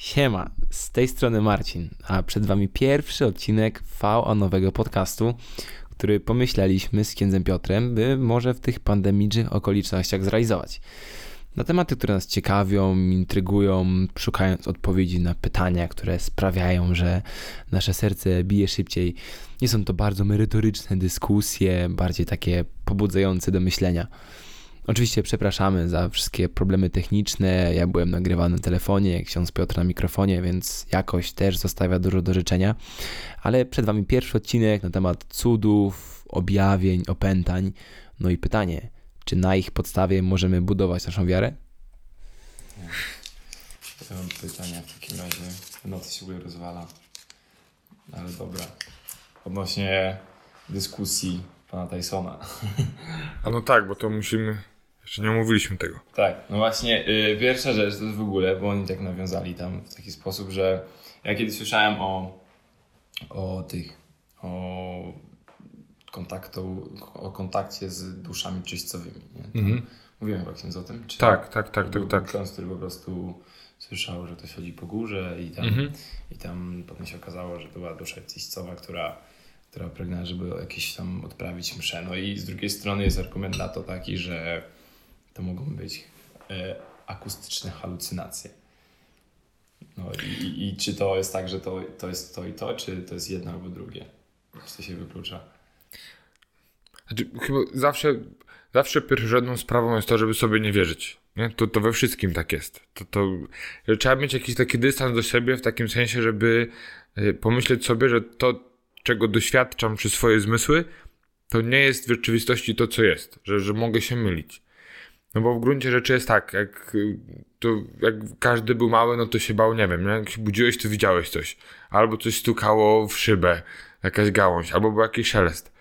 Siema, z tej strony Marcin, a przed Wami pierwszy odcinek VO nowego podcastu, który pomyśleliśmy z księdzem Piotrem, by może w tych pandemicznych okolicznościach zrealizować. Na tematy, które nas ciekawią, intrygują, szukając odpowiedzi na pytania, które sprawiają, że nasze serce bije szybciej. Nie są to bardzo merytoryczne dyskusje, bardziej takie pobudzające do myślenia. Oczywiście przepraszamy za wszystkie problemy techniczne. Ja byłem nagrywany na telefonie, ksiądz Piotr na mikrofonie, więc jakość też zostawia dużo do życzenia. Ale przed Wami pierwszy odcinek na temat cudów, objawień, opętań. No i pytanie, czy na ich podstawie możemy budować naszą wiarę? Ja mam pytania w takim razie. Noc się w ogóle rozwala. Ale dobra. Odnośnie dyskusji pana Tysona. A no tak, bo to musimy. Jeszcze nie omówiliśmy tego. Tak, no właśnie, y, pierwsza rzecz to jest w ogóle, bo oni tak nawiązali tam w taki sposób, że ja kiedyś słyszałem o, o tych, o kontaktu, o kontakcie z duszami czyśćcowymi. Nie? Mhm. Mówiłem właśnie o tym? Czy Tak, tak, tak, tak, tak. ksiądz, który po prostu słyszał, że ktoś chodzi po górze i tam, Mhm. i tam potem się okazało, że była dusza czyśćcowa, która, która pragnęła, żeby jakieś tam odprawić mszę. No i z drugiej strony jest argument na to taki, że to mogą być e, akustyczne halucynacje. No i, i, i czy to jest tak, że to, to jest to i to, czy to jest jedno albo drugie? Czy to się wyklucza? Znaczy, chyba zawsze, zawsze pierwszorzędną sprawą jest to, żeby sobie nie wierzyć. Nie? To, to we wszystkim tak jest. To, to, trzeba mieć jakiś taki dystans do siebie w takim sensie, żeby y, pomyśleć sobie, że to, czego doświadczam przez swoje zmysły, to nie jest w rzeczywistości to, co jest. Że, że mogę się mylić. No bo w gruncie rzeczy jest tak, jak, to, jak każdy był mały, no to się bał, nie wiem, jak się budziłeś, to widziałeś coś. Albo coś stukało w szybę, jakaś gałąź, albo był jakiś szelest.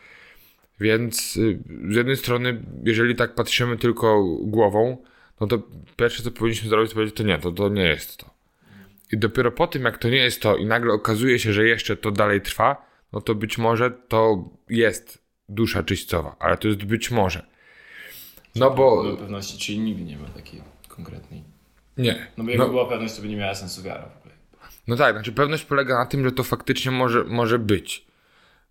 Więc y, z jednej strony, jeżeli tak patrzymy tylko głową, no to pierwsze co powinniśmy zrobić, to powiedzieć, to nie, to, to nie jest to. I dopiero po tym, jak to nie jest to i nagle okazuje się, że jeszcze to dalej trwa, no to być może to jest dusza czyśćcowa, ale to jest być może. No bo... Do pewności, czyli nigdy nie ma takiej konkretnej. Nie. No bo jakby No, była pewność, to by nie miała sensu wiara w ogóle. no tak, znaczy pewność polega na tym, że to faktycznie może, może być.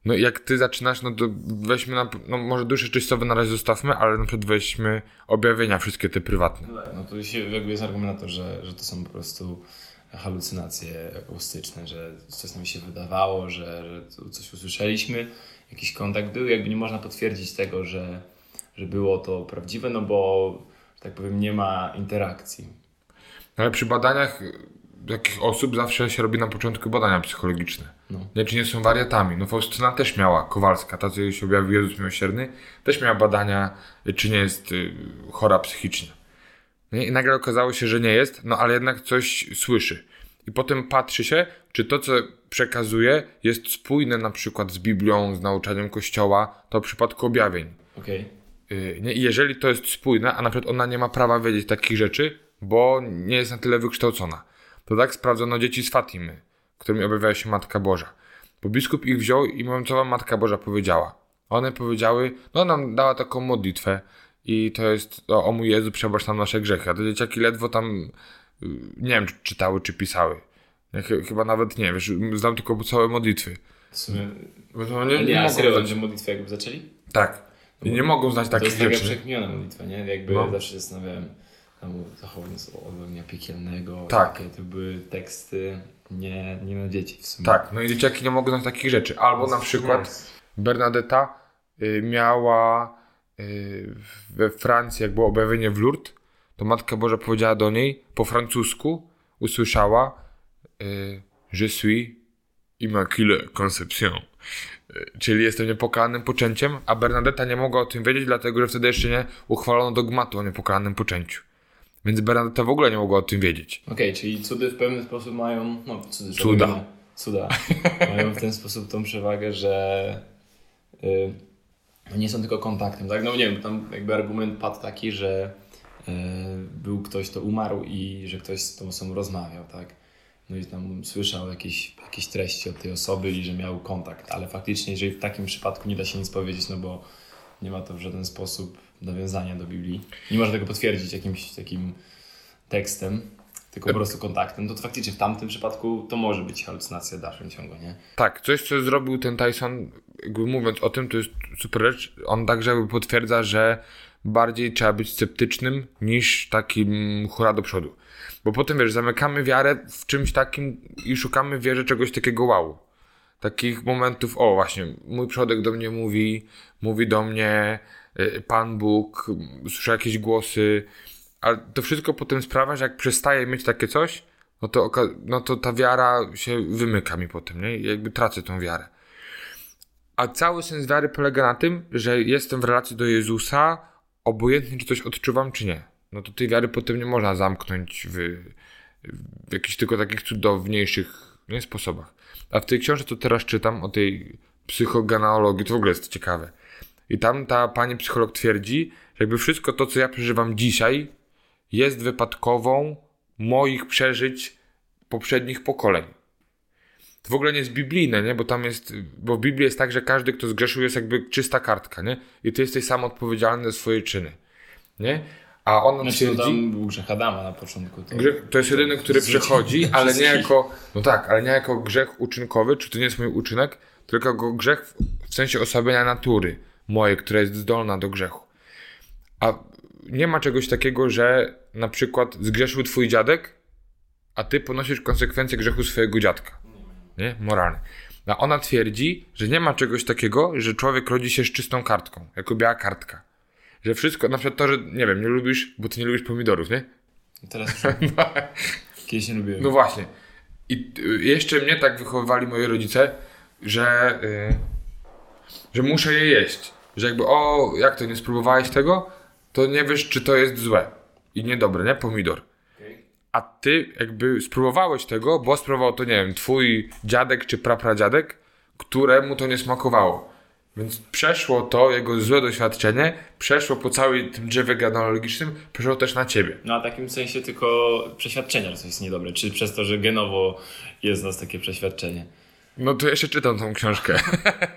No jak ty zaczynasz, no to weźmy na, no może dusze czyśćcowe na razie zostawmy, ale na przykład weźmy objawienia, wszystkie te prywatne. No to się jakby jest argument na to, że, że to są po prostu halucynacje akustyczne, że coś nam się wydawało, że, że coś usłyszeliśmy, jakiś kontakt był, jakby nie można potwierdzić tego, że, że było to prawdziwe, no bo, że tak powiem, nie ma interakcji. Ale przy badaniach takich osób zawsze się robi na początku badania psychologiczne. No. Nie, czy nie są wariatami. No Faustyna też miała, Kowalska, ta co jej się objawił Jezus Miłosierny, też miała badania, czy nie jest y, chora psychicznie. Nie? I nagle okazało się, że nie jest, no ale jednak coś słyszy. I potem patrzy się, czy to, co przekazuje, jest spójne na przykład z Biblią, z nauczaniem Kościoła, to w przypadku objawień. Okej. Yy, nie? I jeżeli to jest spójne, a na przykład ona nie ma prawa wiedzieć takich rzeczy, bo nie jest na tyle wykształcona, to tak sprawdzono dzieci z Fatimy, którymi objawiała się Matka Boża. Bo biskup ich wziął i mówią, co wam Matka Boża powiedziała. One powiedziały, no nam dała taką modlitwę i to jest o, o mój Jezu, przebacz nam nasze grzechy. A te dzieciaki ledwo tam, yy, nie wiem, czy czytały, czy pisały. Ja, chy- chyba nawet nie, wiesz, znam tylko całe modlitwy. W sumie... Bo to Nie, nie, nie, a serio, że modlitwę jakby zaczęli? Tak. I nie mogą znać To takich jest taka rzeczy. przekminiona modlitwa, nie? Jakby No. zawsze zastanawiałem, tam zachowanie od ognia piekielnego. Tak. Takie to były teksty nie, nie na dzieci w sumie. Tak, no i dzieciaki nie mogą znać takich rzeczy. Albo na przykład Bernadetta y, miała y, we Francji, jak było objawienie w Lourdes, to Matka Boża powiedziała do niej po francusku, usłyszała y, Je suis Immaculée Conception. Y, Czyli jestem niepokalanym poczęciem, a Bernadetta nie mogła o tym wiedzieć, dlatego że wtedy jeszcze nie uchwalono dogmatu o niepokalanym poczęciu. Więc Bernadetta w ogóle nie mogła o tym wiedzieć. Okej, czyli cudy w pewien sposób mają, no cudy, Cuda. cuda, mają w ten sposób tą przewagę, że y, nie są tylko kontaktem, tak? No nie wiem, tam jakby argument padł taki, że y, był ktoś, kto umarł i że ktoś z tą osobą rozmawiał, tak? No i tam słyszał jakieś, jakieś treści od tej osoby i że miał kontakt, ale faktycznie, jeżeli w takim przypadku nie da się nic powiedzieć, no bo nie ma to w żaden sposób nawiązania do Biblii, nie można tego potwierdzić jakimś takim tekstem, tylko po prostu kontaktem, to, faktycznie w tamtym przypadku to może być halucynacja dalszym ciągu, nie? Tak, coś co zrobił ten Tyson, jakby mówiąc o tym, to jest super rzecz. On także jakby potwierdza, że bardziej trzeba być sceptycznym niż takim hura do przodu. Bo potem wiesz, zamykamy wiarę w czymś takim i szukamy wierze czegoś takiego wow. Takich momentów, o właśnie, mój przodek do mnie mówi, mówi do mnie y, Pan Bóg, słyszę jakieś głosy, ale to wszystko potem sprawia, że jak przestaję mieć takie coś, no to, no to ta wiara się wymyka mi potem, nie? Jakby tracę tą wiarę. A cały sens wiary polega na tym, że jestem w relacji do Jezusa, obojętnie czy coś odczuwam, czy nie. No to tej wiary potem nie można zamknąć w, w jakichś tylko takich cudowniejszych nie, sposobach. A w tej książce, co teraz czytam o tej psychogenealogii, to w ogóle jest ciekawe. I tam ta pani psycholog twierdzi, że jakby wszystko to, co ja przeżywam dzisiaj, jest wypadkową moich przeżyć poprzednich pokoleń. To w ogóle nie jest biblijne, nie? Bo tam jest, bo w Biblii jest tak, że każdy, kto zgrzeszył, jest jakby czysta kartka, nie? I ty jesteś sam odpowiedzialny za swoje czyny, nie? A ona Znaczy, no twierdzi, tam był grzech Adama na początku. To, grzech, to jest jedyny, który przechodzi, ale nie jako, no tak, ale nie jako grzech uczynkowy, czy to nie jest mój uczynek, tylko jako grzech w, w sensie osłabienia natury mojej, która jest zdolna do grzechu. A nie ma czegoś takiego, że na przykład zgrzeszył twój dziadek, a ty ponosisz konsekwencje grzechu swojego dziadka. Nie? Moralne. A ona twierdzi, że nie ma czegoś takiego, że człowiek rodzi się z czystą kartką, jako biała kartka. Że wszystko, na przykład to, że nie wiem, nie lubisz, bo ty nie lubisz pomidorów, nie? Teraz kiedyś nie lubiłem. No właśnie. I y, jeszcze mnie tak wychowywali moi rodzice, że, y, że muszę je jeść. Że jakby, o, jak to nie spróbowałeś tego, to nie wiesz, czy to jest złe i niedobre, nie? Pomidor. A ty jakby spróbowałeś tego, bo spróbował to, nie wiem, twój dziadek czy prapradziadek, któremu to nie smakowało. Więc przeszło to, jego złe doświadczenie, przeszło po całym tym drzewie genealogicznym, przeszło też na ciebie. No a w takim sensie tylko przeświadczenia, że coś jest niedobre. Czy przez to, że genowo jest w nas takie przeświadczenie. No to jeszcze czytam tą książkę.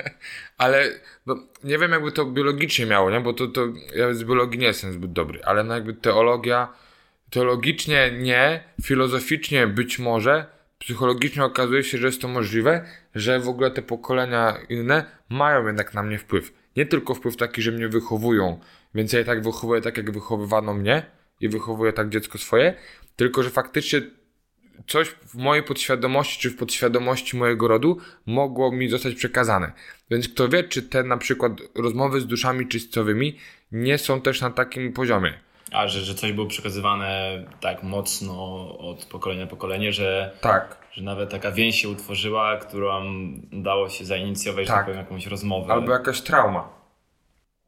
ale no, nie wiem, jakby to biologicznie miało, nie? Bo to, to ja z biologii nie jestem zbyt dobry, ale no jakby teologia, teologicznie nie, filozoficznie być może, psychologicznie okazuje się, że jest to możliwe, że w ogóle te pokolenia inne mają jednak na mnie wpływ. Nie tylko wpływ taki, że mnie wychowują, więc ja i tak wychowuję tak, jak wychowywano mnie i wychowuję tak dziecko swoje, tylko że faktycznie coś w mojej podświadomości, czy w podświadomości mojego rodu mogło mi zostać przekazane. Więc kto wie, czy te na przykład rozmowy z duszami czystowymi nie są też na takim poziomie. A, że, że coś było przekazywane tak mocno od pokolenia na pokolenie, że, Tak. że nawet taka więź się utworzyła, którą dało się zainicjować, Tak. powiem, jakąś rozmowę. Albo jakaś trauma.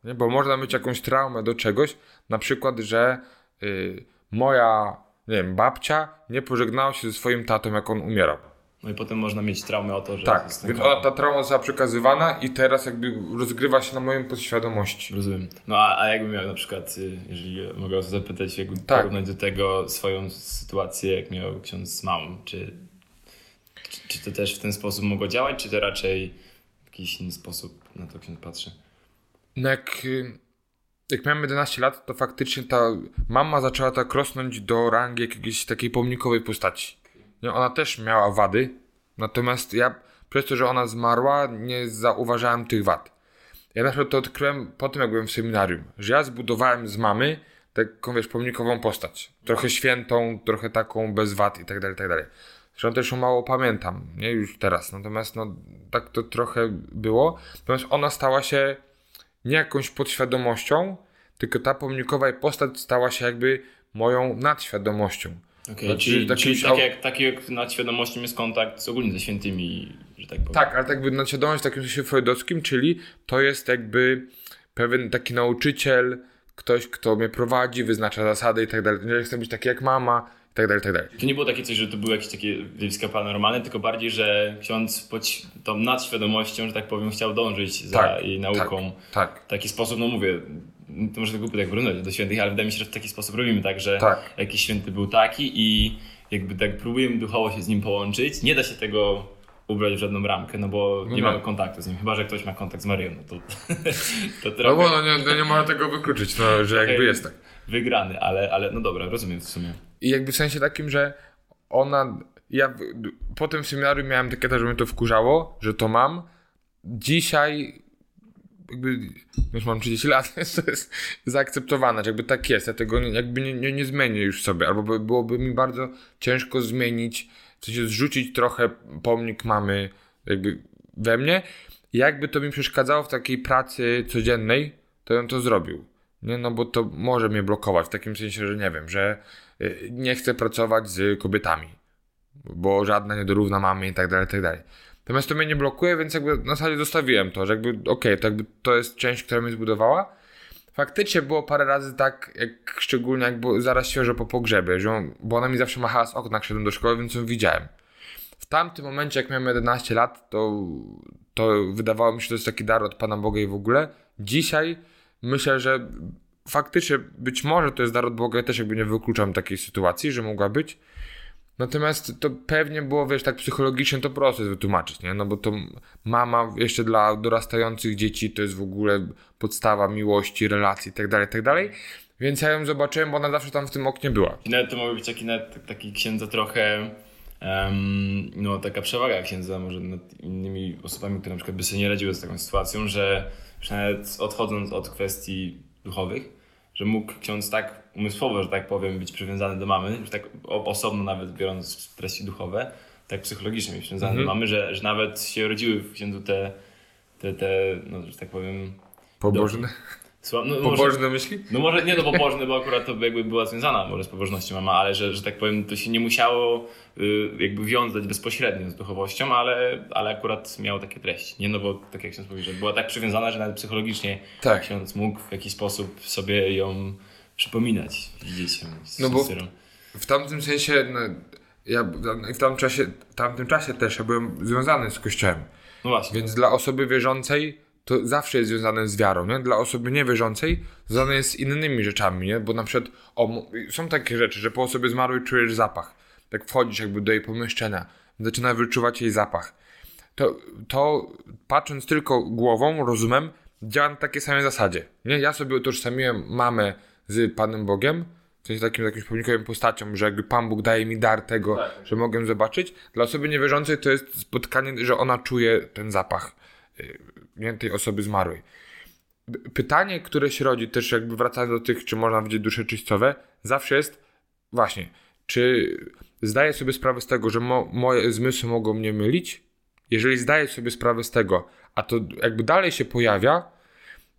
Nie? Bo można mieć jakąś traumę do czegoś, na przykład, że y, moja, nie wiem, babcia nie pożegnała się ze swoim tatą, jak on umierał. No i potem można mieć traumę o to, że... Tak, więc ona, ta trauma została przekazywana i teraz jakby rozgrywa się na moim podświadomości. Rozumiem. No a, a jakbym miał na przykład, y, jeżeli mogę o to zapytać, jakby Tak. porównać do tego swoją sytuację, jak miał ksiądz z mamą, czy, czy, czy to też w ten sposób mogło działać, czy to raczej w jakiś inny sposób na to ksiądz patrzy? No jak, y, jak miałem 11 lat, to faktycznie ta mama zaczęła tak rosnąć do rangi jakiejś takiej pomnikowej postaci. Nie, ona też miała wady, natomiast ja przez to, że ona zmarła, nie zauważałem tych wad. Ja na przykład to odkryłem po tym, jak byłem w seminarium, że ja zbudowałem z mamy taką, wiesz, pomnikową postać. Trochę świętą, trochę taką bez wad i tak dalej, tak dalej. Zresztą też ją mało pamiętam, nie już teraz, natomiast no tak to trochę było. Natomiast ona stała się nie jakąś podświadomością, tylko ta pomnikowa postać stała się jakby moją nadświadomością. Okay, Znaczy, czyli, taki- czyli tak, jak, tak jak nad świadomością jest kontakt z ogólnie ze świętymi, że tak powiem. Tak, ale tak jakby nadświadomość w takim sensie freudowskim, czyli to jest jakby pewien taki nauczyciel, ktoś, kto mnie prowadzi, wyznacza zasady i tak dalej. Nie chcę być taki jak mama i tak dalej, i tak dalej. To nie było takie coś, że to były jakieś takie zjawiska paranormalne, tylko bardziej, że ksiądz pod tą nadświadomością, że tak powiem, chciał dążyć za Tak, jej nauką. Tak, W taki sposób, no mówię, to może tego tak porównać do świętych, ale wydaje mi się, że w taki sposób robimy, tak, że Tak. jakiś święty był taki i jakby tak próbujemy duchowo się z nim połączyć. Nie da się tego ubrać w żadną ramkę, no bo nie nie. mamy kontaktu z nim, chyba, że ktoś ma kontakt z Maryją, no to, to no trochę bo no nie, no nie można tego wykluczyć, no, że jakby jest tak. wygrany, ale, ale no dobra, rozumiem w sumie. I jakby w sensie takim, że ona, ja po tym seminarium miałem takie też, że mnie to wkurzało, że to mam. Dzisiaj jakby, już mam 30 lat, więc to jest zaakceptowane, że jakby tak jest, ja tego jakby nie, nie, nie zmienię już sobie, albo by, byłoby mi bardzo ciężko zmienić, w sensie zrzucić trochę pomnik mamy jakby we mnie. Jakby to mi przeszkadzało w takiej pracy codziennej, to bym to zrobił. Nie, no bo to może mnie blokować w takim sensie, że nie wiem, że y, nie chcę pracować z kobietami, bo żadna nie dorówna mamy i tak dalej, i tak dalej. Natomiast to mnie nie blokuje, więc jakby na zasadzie zostawiłem to, że jakby okej, to jakby to jest część, która mnie zbudowała. Faktycznie było parę razy tak, jak szczególnie jak było zaraz świeżo po pogrzebie, że on, bo ona mi zawsze machała z okna, jak szedłem do szkoły, więc ją widziałem. W tamtym momencie, jak miałem 11 lat, to, to wydawało mi się, że to jest taki dar od Pana Boga i w ogóle. Dzisiaj myślę, że faktycznie być może to jest dar od Boga, ja też jakby nie wykluczam takiej sytuacji, że mogła być. Natomiast to pewnie było, wiesz, tak psychologicznie to proste wytłumaczyć, nie? No bo to mama jeszcze dla dorastających dzieci to jest w ogóle podstawa miłości, relacji i tak dalej, tak. Więc ja ją zobaczyłem, bo ona zawsze tam w tym oknie była. Nawet to mogły być taki, nawet taki księdza trochę, em, no taka przewaga księdza może nad innymi osobami, które na przykład by sobie nie radziły z taką sytuacją, że nawet odchodząc od kwestii duchowych, że mógł ksiądz tak umysłowo, że tak powiem, być przywiązany do mamy, już tak osobno nawet biorąc treści duchowe, tak psychologicznie być przywiązany Mhm. do mamy, że, że nawet się rodziły w księdzu te, te, te no, że tak powiem, Pobożne, sła- no, może- pobożne myśli? no może nie no pobożny, bo akurat to jakby była związana może z pobożnością mama, ale że, że tak powiem to się nie musiało y, jakby wiązać bezpośrednio z duchowością, ale, ale akurat miało takie treści. Nie no bo tak jak ksiądz powiedział, że była tak przywiązana, że nawet psychologicznie Tak. ksiądz mógł w jakiś sposób sobie ją przypominać z No bo-. W tamtym sensie, no, ja w w tamtym czasie, tamtym czasie też ja byłem związany z kościołem. No właśnie. Więc dla osoby wierzącej to zawsze jest związane z wiarą, nie? Dla osoby niewierzącej związane jest z innymi rzeczami, nie? Bo na przykład o, są takie rzeczy, że po osobie zmarłej czujesz zapach. Tak wchodzisz jakby do jej pomieszczenia, zaczyna wyczuwać jej zapach. To, to patrząc tylko głową, rozumem, działa na takiej samej zasadzie, nie? Ja sobie utożsamiłem mamę z Panem Bogiem, w sensie takim jakimś pomnikowym postacią, że jakby Pan Bóg daje mi dar tego, że mogę zobaczyć. Dla osoby niewierzącej to jest spotkanie, że ona czuje ten zapach y, nie, tej osoby zmarłej. Pytanie, które się rodzi, też jakby wracając do tych, czy można widzieć dusze czyścowe, zawsze jest właśnie, czy zdaję sobie sprawę z tego, że mo, moje zmysły mogą mnie mylić? Jeżeli zdaję sobie sprawę z tego, a to jakby dalej się pojawia,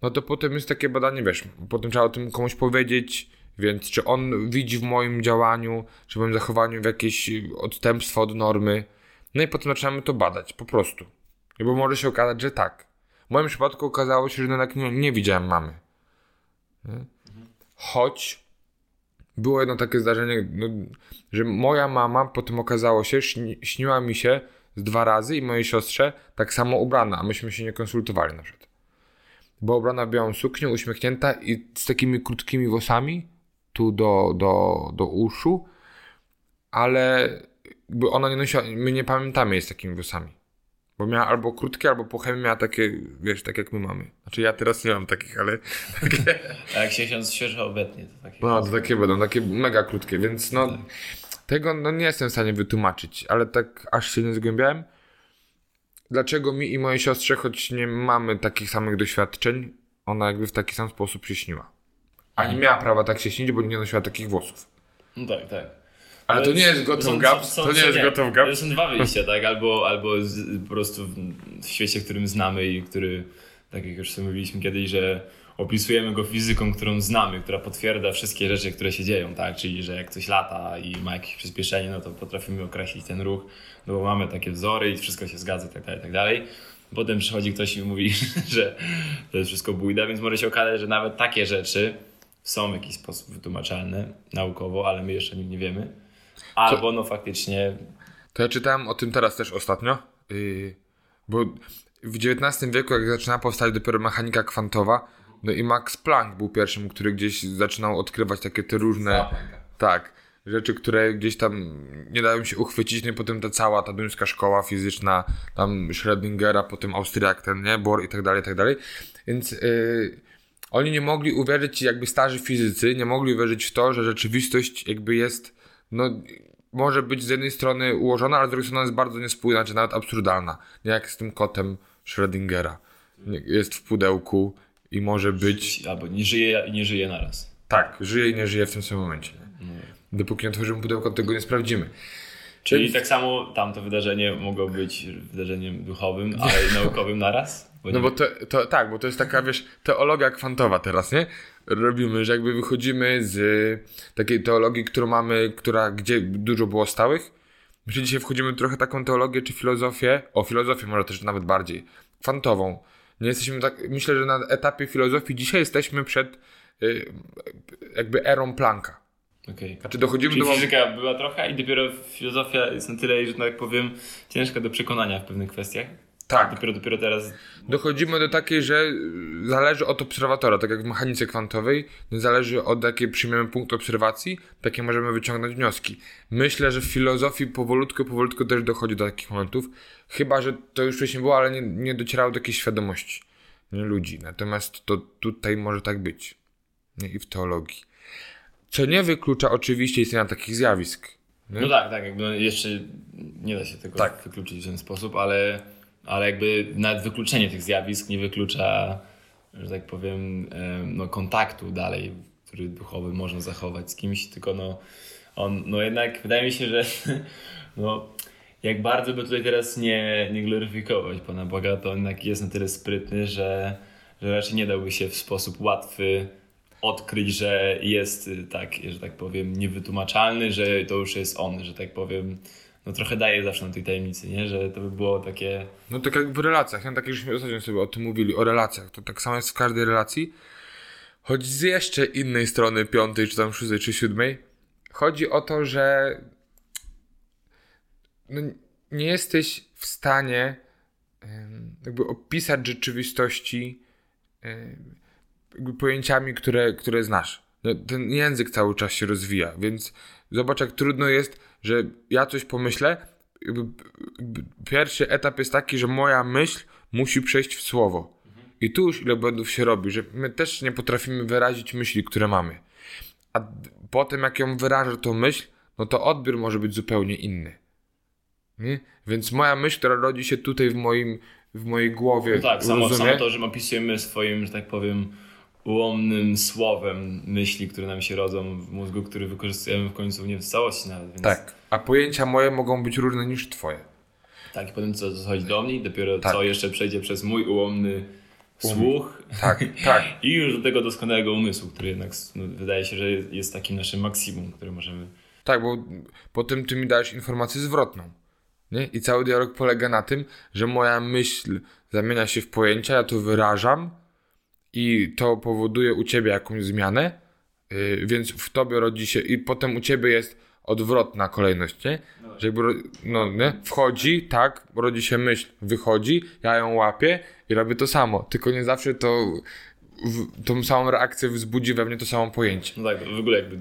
no to potem jest takie badanie, wiesz, potem trzeba o tym komuś powiedzieć, więc czy on widzi w moim działaniu, czy w moim zachowaniu jakieś odstępstwa od normy. No i potem zaczynamy to badać, po prostu. Bo może się okazać, że tak. W moim przypadku okazało się, że jednak nie, nie widziałem mamy. Choć było jedno takie zdarzenie, no, że moja mama potem okazało się, śni, śniła mi się z dwa razy i mojej siostrze tak samo ubrana, a myśmy się nie konsultowali na przykład. Była ubrana w białą suknię, uśmiechnięta i z takimi krótkimi włosami tu do, do, do uszu, ale jakby ona nie nosiła, my nie pamiętamy jej z takimi włosami. Bo miała albo krótkie, albo po chemii miała takie, wiesz, tak jak my mamy. Znaczy ja teraz nie mam takich, ale takie, A jak się ksiądz świeżo obetnie, to takie... no to takie będą, takie mega krótkie, więc no tego no, nie jestem w stanie wytłumaczyć, ale tak aż się nie zgłębiałem. Dlaczego mi i mojej siostrze, choć nie mamy takich samych doświadczeń, ona jakby w taki sam sposób się śniła. A nie miała prawa tak się śnić, bo nie nosiła takich włosów. No tak, tak. Ale to nie jest są- gaps, to nie jest gotow gaps. To są dwa wyjścia, tak? Albo, albo z, po prostu w, w świecie, którym znamy i który, tak jak już sobie mówiliśmy kiedyś, że opisujemy go fizyką, którą znamy, która potwierdza wszystkie rzeczy, które się dzieją, tak? Czyli, że jak coś lata i ma jakieś przyspieszenie, no to potrafimy określić ten ruch, no bo mamy takie wzory i wszystko się zgadza, tak dalej, tak dalej. Potem przychodzi ktoś i mówi, że to jest wszystko bójda, więc może się okazać, że nawet takie rzeczy są w jakiś sposób wytłumaczalne naukowo, ale my jeszcze o nim nie wiemy. Albo no faktycznie To ja czytałem o tym teraz też ostatnio, yy, bo w XIX wieku, jak zaczynała powstać dopiero mechanika kwantowa, no i Max Planck był pierwszym, który gdzieś zaczynał odkrywać takie te różne, tak, rzeczy, które gdzieś tam nie dają się uchwycić, no i potem ta cała ta duńska szkoła fizyczna, tam Schrödingera, potem Austriak ten, nie, Bohr i tak dalej, i tak dalej, więc yy, oni nie mogli uwierzyć, jakby starzy fizycy, nie mogli uwierzyć w to, że rzeczywistość jakby jest, no, może być z jednej strony ułożona, ale z drugiej strony jest bardzo niespójna, czy nawet absurdalna. Nie jak z tym kotem Schrödingera. Jest w pudełku i może być... Albo nie żyje i nie żyje naraz. Tak, żyje i nie żyje w tym samym momencie. Nie? Dopóki nie otworzymy pudełka, tego nie sprawdzimy. Czyli Więc- tak samo tamto wydarzenie mogło być wydarzeniem duchowym, ale i naukowym naraz? No nie- bo to, to tak, bo to jest taka, wiesz, teologia kwantowa teraz, nie? Robimy, że jakby wychodzimy z takiej teologii, którą mamy, która, gdzie dużo było stałych. Myślę, dzisiaj wchodzimy trochę taką teologię czy filozofię, o filozofię może też nawet bardziej, kwantową. Nie jesteśmy tak, myślę, że na etapie filozofii dzisiaj jesteśmy przed y, jakby erą Plancka. Okej. Znaczy dochodzimy Czyli do... fizyka była trochę i dopiero filozofia jest na tyle, że tak powiem, ciężka do przekonania w pewnych kwestiach. Tak, Dopiero, dopiero teraz dochodzimy do takiej, że y, zależy od obserwatora, tak jak w mechanice kwantowej, zależy od jakiej przyjmiemy punkt obserwacji, takie możemy wyciągnąć wnioski. Myślę, że w filozofii powolutku, powolutku też dochodzi do takich momentów, chyba, że to już wcześniej było, ale nie, nie docierało do takiej świadomości ludzi. Natomiast to tutaj może tak być. Nie? I w teologii. Co nie wyklucza oczywiście istnienia takich zjawisk. Nie? No tak, tak, jakby jeszcze nie da się tego Tak. wykluczyć w ten sposób, ale, ale jakby nawet wykluczenie tych zjawisk nie wyklucza, że tak powiem, em, no, kontaktu dalej, który duchowy można zachować z kimś, tylko no on, no jednak wydaje mi się, że no jak bardzo by tutaj teraz nie, nie gloryfikować Pana Boga, to on jednak jest na tyle sprytny, że, że raczej nie dałby się w sposób łatwy odkryć, że jest y, tak, że tak powiem, niewytłumaczalny, że to już jest on, że tak powiem, no trochę daje zawsze na tej tajemnicy, nie? Że to by było takie... No tak jak w relacjach, nie? tak jak żeśmy ostatnio sobie o tym mówili, o relacjach, to tak samo jest w każdej relacji, choć z jeszcze innej strony, piątej, czy tam szóstej, czy siódmej, chodzi o to, że no, nie jesteś w stanie jakby opisać rzeczywistości jakby pojęciami, które, które znasz. No, ten język cały czas się rozwija, więc zobacz, jak trudno jest, że ja coś pomyślę. Pierwszy etap jest taki, że moja myśl musi przejść w słowo. I tu już ile błędów się robi, że my też nie potrafimy wyrazić myśli, które mamy. A potem, jak ją wyrażę, tą myśl, no to odbiór może być zupełnie inny. Nie? Więc moja myśl, która rodzi się tutaj w moim, w mojej głowie, No tak, samo, samo to, że my opisujemy swoim, że tak powiem, ułomnym słowem myśli, które nam się rodzą w mózgu, który wykorzystujemy w końcu nie w całości nawet, więc... Tak. A pojęcia moje mogą być różne niż twoje. Tak, i potem co dochodzi do mnie i dopiero Tak. co jeszcze przejdzie przez mój ułomny słuch Tak, tak. i już do tego doskonałego umysłu, który jednak no, wydaje się, że jest takim naszym maksimum, które możemy... Tak, bo potem ty mi dajesz informację zwrotną. Nie? I cały dialog polega na tym, że moja myśl zamienia się w pojęcia, ja to wyrażam i to powoduje u ciebie jakąś zmianę, yy, więc w tobie rodzi się i potem u ciebie jest odwrotna kolejność, nie? Że jakby, no, nie? Wchodzi, tak, rodzi się myśl, wychodzi, ja ją łapię i robię to samo, tylko nie zawsze to w, tą samą reakcję wzbudzi we mnie to samo pojęcie. No tak, w ogóle jakby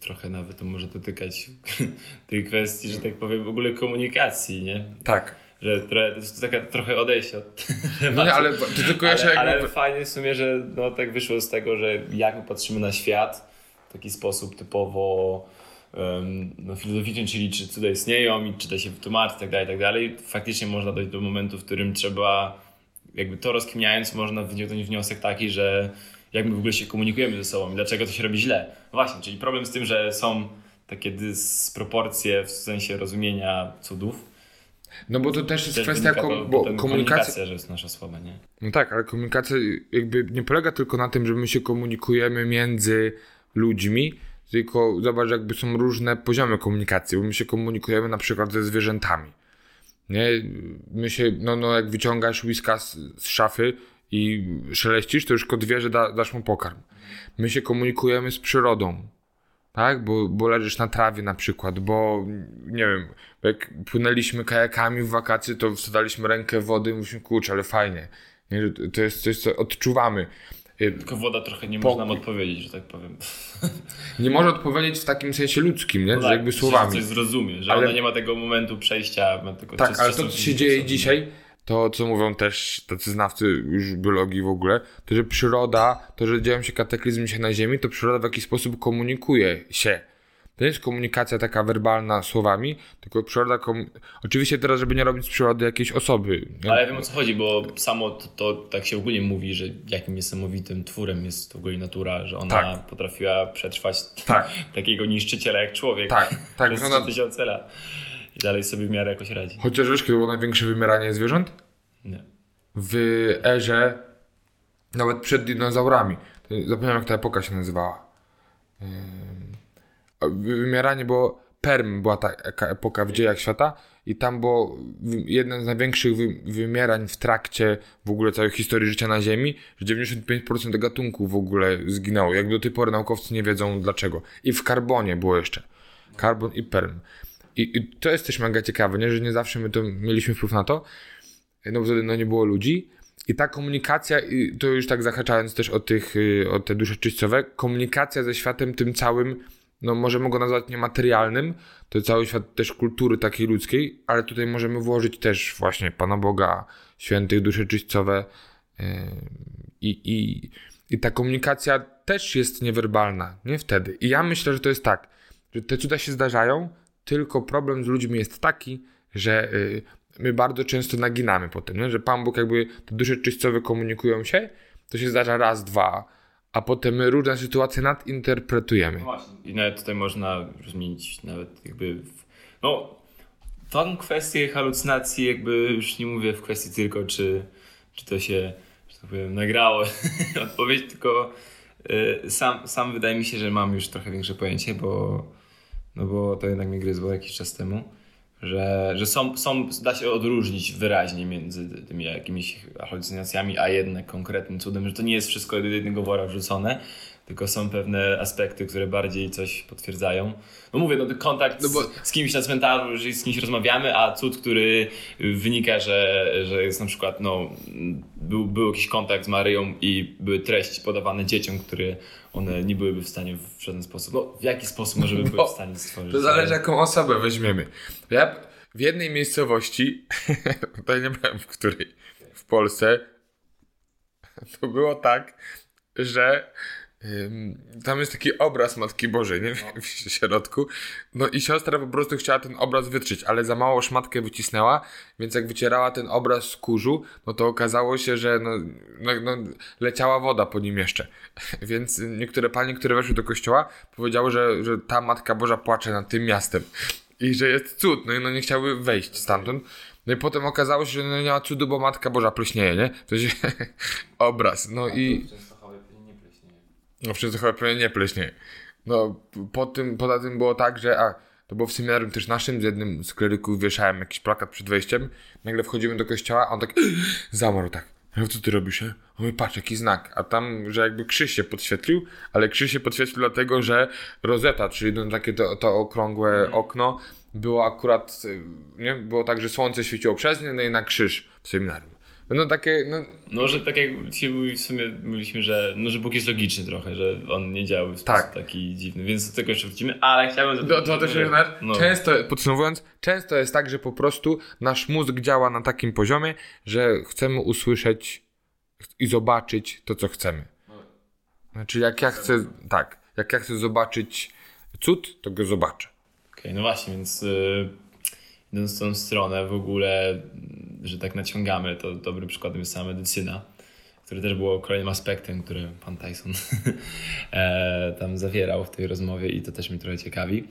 trochę nawet to może dotykać tej kwestii, że tak powiem, w ogóle komunikacji, nie? Tak. Że trochę, to jest taka trochę odejście od No nie, ale tylko ja się ale, jakby... ale fajnie w sumie, że no, tak wyszło z tego, że jak my patrzymy na świat w taki sposób typowo um, no, filozoficzny, czyli czy cuda istnieją i czy da się wytłumaczyć i tak dalej, tak dalej. Faktycznie można dojść do momentu, w którym trzeba jakby to rozkminiając można wyciągnąć wniosek taki, że jak my w ogóle się komunikujemy ze sobą i dlaczego to się robi źle. No właśnie, czyli problem z tym, że są takie dysproporcje w sensie rozumienia cudów. No bo to też jest Też kwestia, to bo potem komunikacja... komunikacja, że jest nasza słaba, nie? No tak, ale komunikacja jakby nie polega tylko na tym, że my się komunikujemy między ludźmi, tylko zobacz, jakby są różne poziomy komunikacji, bo my się komunikujemy na przykład ze zwierzętami. Nie? My się, no, no jak wyciągasz łyska z, z szafy i szeleścisz, to już kot wie, że da, dasz mu pokarm. My się komunikujemy z przyrodą. Tak? Bo, bo leżysz na trawie na przykład, bo nie wiem, jak płynęliśmy kajakami w wakacje, to wsadzaliśmy rękę wody i mówiliśmy, kurczę, ale fajnie. Nie? że To jest coś, co odczuwamy. Y, Tylko woda trochę nie Pokój. może nam odpowiedzieć, że tak powiem. Nie może odpowiedzieć w takim sensie ludzkim, nie? No że tak, jakby że słowami. Coś zrozumie, że Ale- ona nie ma tego momentu przejścia, tylko Tak, ale to, co się dzieje dzisiaj, to co mówią też tacy znawcy już biologii w ogóle, to że przyroda, to że dzieją się kataklizmy się na Ziemi, to przyroda w jakiś sposób komunikuje się. to nie jest komunikacja taka werbalna słowami, tylko przyroda, komu- oczywiście teraz, żeby nie robić z przyrody jakiejś osoby. Nie? Ale ja wiem o co chodzi, bo samo to, to tak się ogólnie mówi, że jakim niesamowitym twórem jest w ogóle natura, że ona Tak. potrafiła przetrwać Tak. takiego niszczyciela jak człowiek Tak, tak, przez ona- 3000 lat. I dalej sobie w miarę jakoś radzi. Chociaż wiesz, kiedy było największe wymieranie zwierząt? Nie. w erze, nawet przed dinozaurami. Zapomniałem, jak ta epoka się nazywała. Ym, Wymieranie było. Perm była taka epoka w dziejach świata, i tam było jedno z największych wy- wymierań w trakcie w ogóle całej historii życia na Ziemi, że 95% gatunków w ogóle zginęło. Jak do tej pory naukowcy nie wiedzą dlaczego. I w karbonie było jeszcze. Karbon i perm. I, I to jest też mega ciekawe, nie? że nie zawsze my to mieliśmy wpływ na to, no bo wtedy no, nie było ludzi. I ta komunikacja, i to już tak zahaczając też o tych, y, o te dusze czyśćcowe, komunikacja ze światem tym całym, no możemy go nazwać niematerialnym, to cały świat też kultury takiej ludzkiej, ale tutaj możemy włożyć też właśnie Pana Boga, świętych, dusze czyśćcowe yy, i, i, i ta komunikacja też jest niewerbalna, nie wtedy. I ja myślę, że to jest tak, że te cuda się zdarzają, tylko problem z ludźmi jest taki, że y, my bardzo często naginamy po tym, że Pan Bóg jakby te dusze czyśćcowe komunikują się, to się zdarza raz, dwa, a potem my różne sytuacje nadinterpretujemy. Właśnie. I nawet tutaj można zmienić nawet jakby... W, no, tą kwestię halucynacji jakby już nie mówię w kwestii tylko, czy, czy to się, że tak powiem, nagrało odpowiedź, tylko y, sam, sam wydaje mi się, że mam już trochę większe pojęcie, bo, no bo to jednak mnie gryzło jakiś czas temu, że, że są, są, da się odróżnić wyraźnie między tymi jakimiś halucynacjami, a jednak konkretnym cudem, że to nie jest wszystko do jednego wora wrzucone, tylko są pewne aspekty, które bardziej coś potwierdzają. No mówię, no kontakt No bo- z, z kimś na cmentarzu, że z kimś rozmawiamy, a cud, który wynika, że, że jest na przykład, no, był, był jakiś kontakt z Maryją i były treści podawane dzieciom, które one nie byłyby w stanie w żaden sposób, no w jaki sposób może by były No, w stanie stworzyć. To zależy, jaką osobę weźmiemy. Ja w jednej miejscowości, tutaj nie wiem w której, w Polsce, to było tak, że tam jest taki obraz Matki Bożej, nie? W środku. No i siostra po prostu chciała ten obraz wytrzeć, ale za mało szmatkę wycisnęła, więc jak wycierała ten obraz z kurzu, no to okazało się, że no, no, no, leciała woda po nim jeszcze. Więc niektóre panie, które weszły do kościoła, powiedziały, że, że ta Matka Boża płacze nad tym miastem. I że jest cud, no i no nie chciały wejść stamtąd. No i potem okazało się, że no nie ma cudu, bo Matka Boża pleśnieje, nie? To się obraz. No i... No w Częstochowie pewnie nie pleśnieje. No po tym, poza tym było tak, że a, to było w seminarium też naszym, z jednym z kleryków wieszałem jakiś plakat przed wejściem, nagle wchodzimy do kościoła, a on tak zamarł tak. Mówię, co ty robisz? nie? On mówi, patrz, jaki znak. A tam, że jakby krzyż się podświetlił, ale krzyż się podświetlił dlatego, że rozeta, czyli no takie to, to okrągłe okno, było akurat, nie? Było tak, że słońce świeciło przez nie, no i na krzyż w seminarium. No takie, no, No, że tak jak mówi- w sumie mówiliśmy, że, no, że Bóg jest logiczny trochę, że on nie działa w sposób Tak. taki dziwny, więc do tego jeszcze wrócimy, ale chciałbym... To, to też jest, no, często, podsumowując, często jest tak, że po prostu nasz mózg działa na takim poziomie, że chcemy usłyszeć i zobaczyć to, co chcemy. Znaczy, jak ja chcę, tak, jak ja chcę zobaczyć cud, to go zobaczę. Okej, no właśnie, więc y, idąc w tą stronę w ogóle, że tak naciągamy, to dobrym przykładem jest sama medycyna, które też było kolejnym aspektem, który pan Tyson e, tam zawierał w tej rozmowie i to też mnie trochę ciekawi.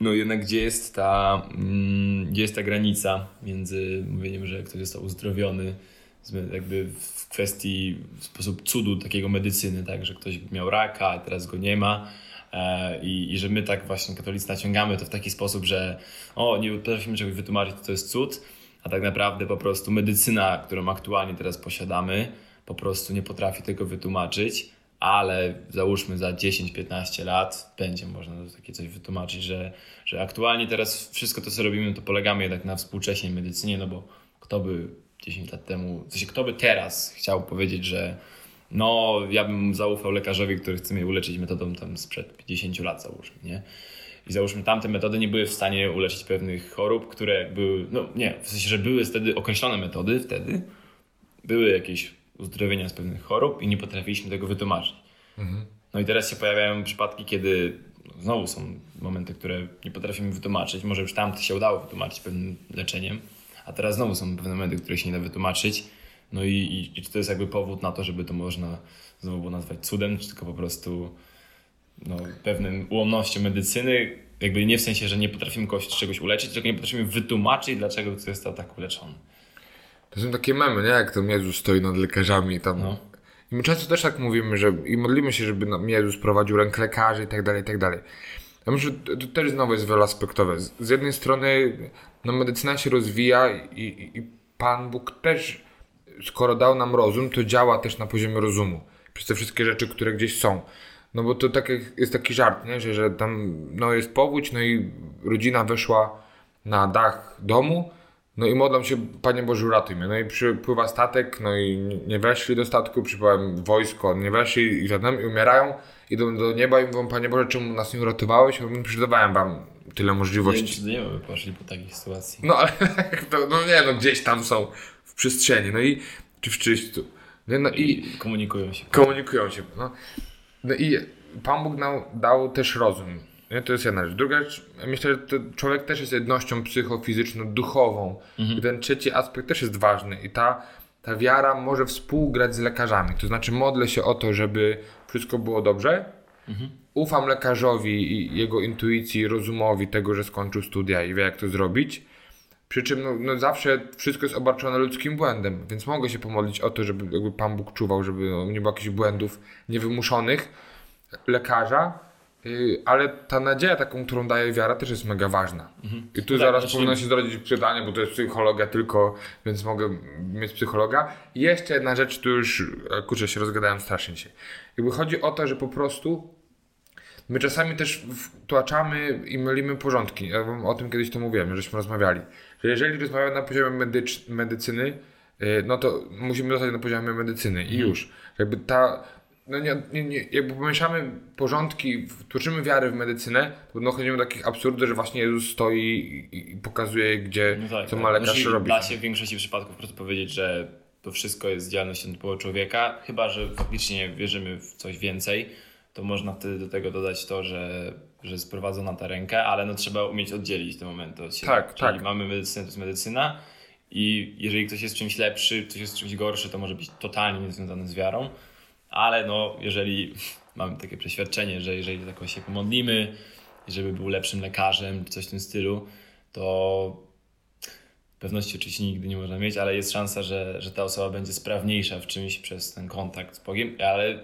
No jednak gdzie jest ta, mm, gdzie jest ta granica między mówieniem, że ktoś został uzdrowiony jakby w kwestii w sposób cudu takiego medycyny, tak, że ktoś miał raka, a teraz go nie ma i, i że my tak właśnie katolicy naciągamy to w taki sposób, że o, nie potrafimy czegoś wytłumaczyć, to jest cud, a tak naprawdę po prostu medycyna, którą aktualnie teraz posiadamy, po prostu nie potrafi tego wytłumaczyć, ale załóżmy za 10-15 lat będzie można takie coś wytłumaczyć, że, że aktualnie teraz wszystko to, co robimy, to polegamy jednak na współcześniej medycynie, no bo kto by 10 lat temu, w sensie kto by teraz chciał powiedzieć, że no ja bym zaufał lekarzowi, który chce mnie uleczyć metodą tam sprzed 50 lat załóżmy, nie? I załóżmy tamte metody nie były w stanie uleczyć pewnych chorób, które były, no nie, w sensie, że były wtedy określone metody wtedy, były jakieś uzdrowienia z pewnych chorób i nie potrafiliśmy tego wytłumaczyć. No i teraz się pojawiają przypadki, kiedy znowu są momenty, które nie potrafimy wytłumaczyć. Może już tam się udało wytłumaczyć pewnym leczeniem, a teraz znowu są pewne momenty, które się nie da wytłumaczyć. No i, i, i czy to jest jakby powód na to, żeby to można znowu było nazwać cudem, czy tylko po prostu no, pewnym ułomnością medycyny, jakby nie w sensie, że nie potrafimy kogoś czegoś uleczyć, tylko nie potrafimy wytłumaczyć, dlaczego ktoś został tak uleczony. To są takie memy, nie? Jak tam Jezus stoi nad lekarzami i tam... No. I my często też tak mówimy, że i modlimy się, żeby nam Jezus prowadził rękę lekarzy i tak dalej, i tak dalej. Ja myślę, że to, to też znowu jest wieloaspektowe. Z, z jednej strony no, medycyna się rozwija i, i, i Pan Bóg też, skoro dał nam rozum, to działa też na poziomie rozumu. Przez te wszystkie rzeczy, które gdzieś są. No bo to tak jak jest taki żart, nie? Że, że tam no, jest powódź, no i rodzina weszła na dach domu, no i modlą się, Panie Boże, uratuj mnie. No i przypływa statek, no i nie weszli do statku, przypływa wojsko, nie weszli i żadnym i umierają, idą do nieba i mówią, Panie Boże, czemu nas nie uratowałeś? Ja mówię, przydawałem wam tyle Nie możliwości. wiem, czy do nieba by poszli po takiej sytuacji. No ale to, no nie, no gdzieś tam są w przestrzeni, no i czy w czyściu. No, no i I komunikują się. komunikują się. No, no i Pan Bóg nam dał też rozum. Nie? To jest jedna rzecz. Druga rzecz, myślę, że człowiek też jest jednością psychofizyczną, duchową. I ten trzeci aspekt też jest ważny. I ta, ta wiara może współgrać z lekarzami. To znaczy modlę się o to, żeby wszystko było dobrze. Ufam lekarzowi i jego intuicji, rozumowi tego, że skończył studia i wie jak to zrobić. Przy czym no, no zawsze wszystko jest obarczone ludzkim błędem, więc mogę się pomodlić o to, żeby jakby Pan Bóg czuwał, żeby no, nie było jakichś błędów niewymuszonych lekarza, yy, ale ta nadzieja taką, którą daje wiara też jest mega ważna. I tu Tak, zaraz znaczy- powinno się zrodzić pytanie, bo to jest psychologia tylko, więc mogę mieć psychologa. I jeszcze jedna rzecz, tu już, e, kurczę, się rozgadałem strasznie się. Jakby chodzi o to, że po prostu My czasami też wtłaczamy i mylimy porządki. Ja o tym kiedyś to mówiłem, żeśmy rozmawiali. Że jeżeli rozmawiamy na poziomie medycz- medycyny, yy, no to musimy zostać na poziomie medycyny i już. Jakby ta. No nie, nie, nie, jakby pomieszamy porządki, tłoczymy wiarę w medycynę, to dochodzimy do takich absurdów, że właśnie Jezus stoi i, i pokazuje, gdzie, No tak, co tak. ma lekarz Znaczy, robić. Da się w większości przypadków po prostu powiedzieć, że to wszystko jest działalnością typowo człowieka, chyba że faktycznie wierzymy w coś więcej, to można wtedy do tego dodać to, że, że jest prowadzona ta rękę, ale no trzeba umieć oddzielić te momenty od siebie. Tak, Czyli tak. mamy medycynę, to jest medycyna i jeżeli ktoś jest czymś lepszy, ktoś jest czymś gorszy, to może być totalnie niezwiązane z wiarą, ale no jeżeli mamy takie przeświadczenie, że jeżeli kogoś się pomodlimy, żeby był lepszym lekarzem, czy coś w tym stylu, to pewności oczywiście nigdy nie można mieć, ale jest szansa, że, że ta osoba będzie sprawniejsza w czymś przez ten kontakt z Bogiem, ale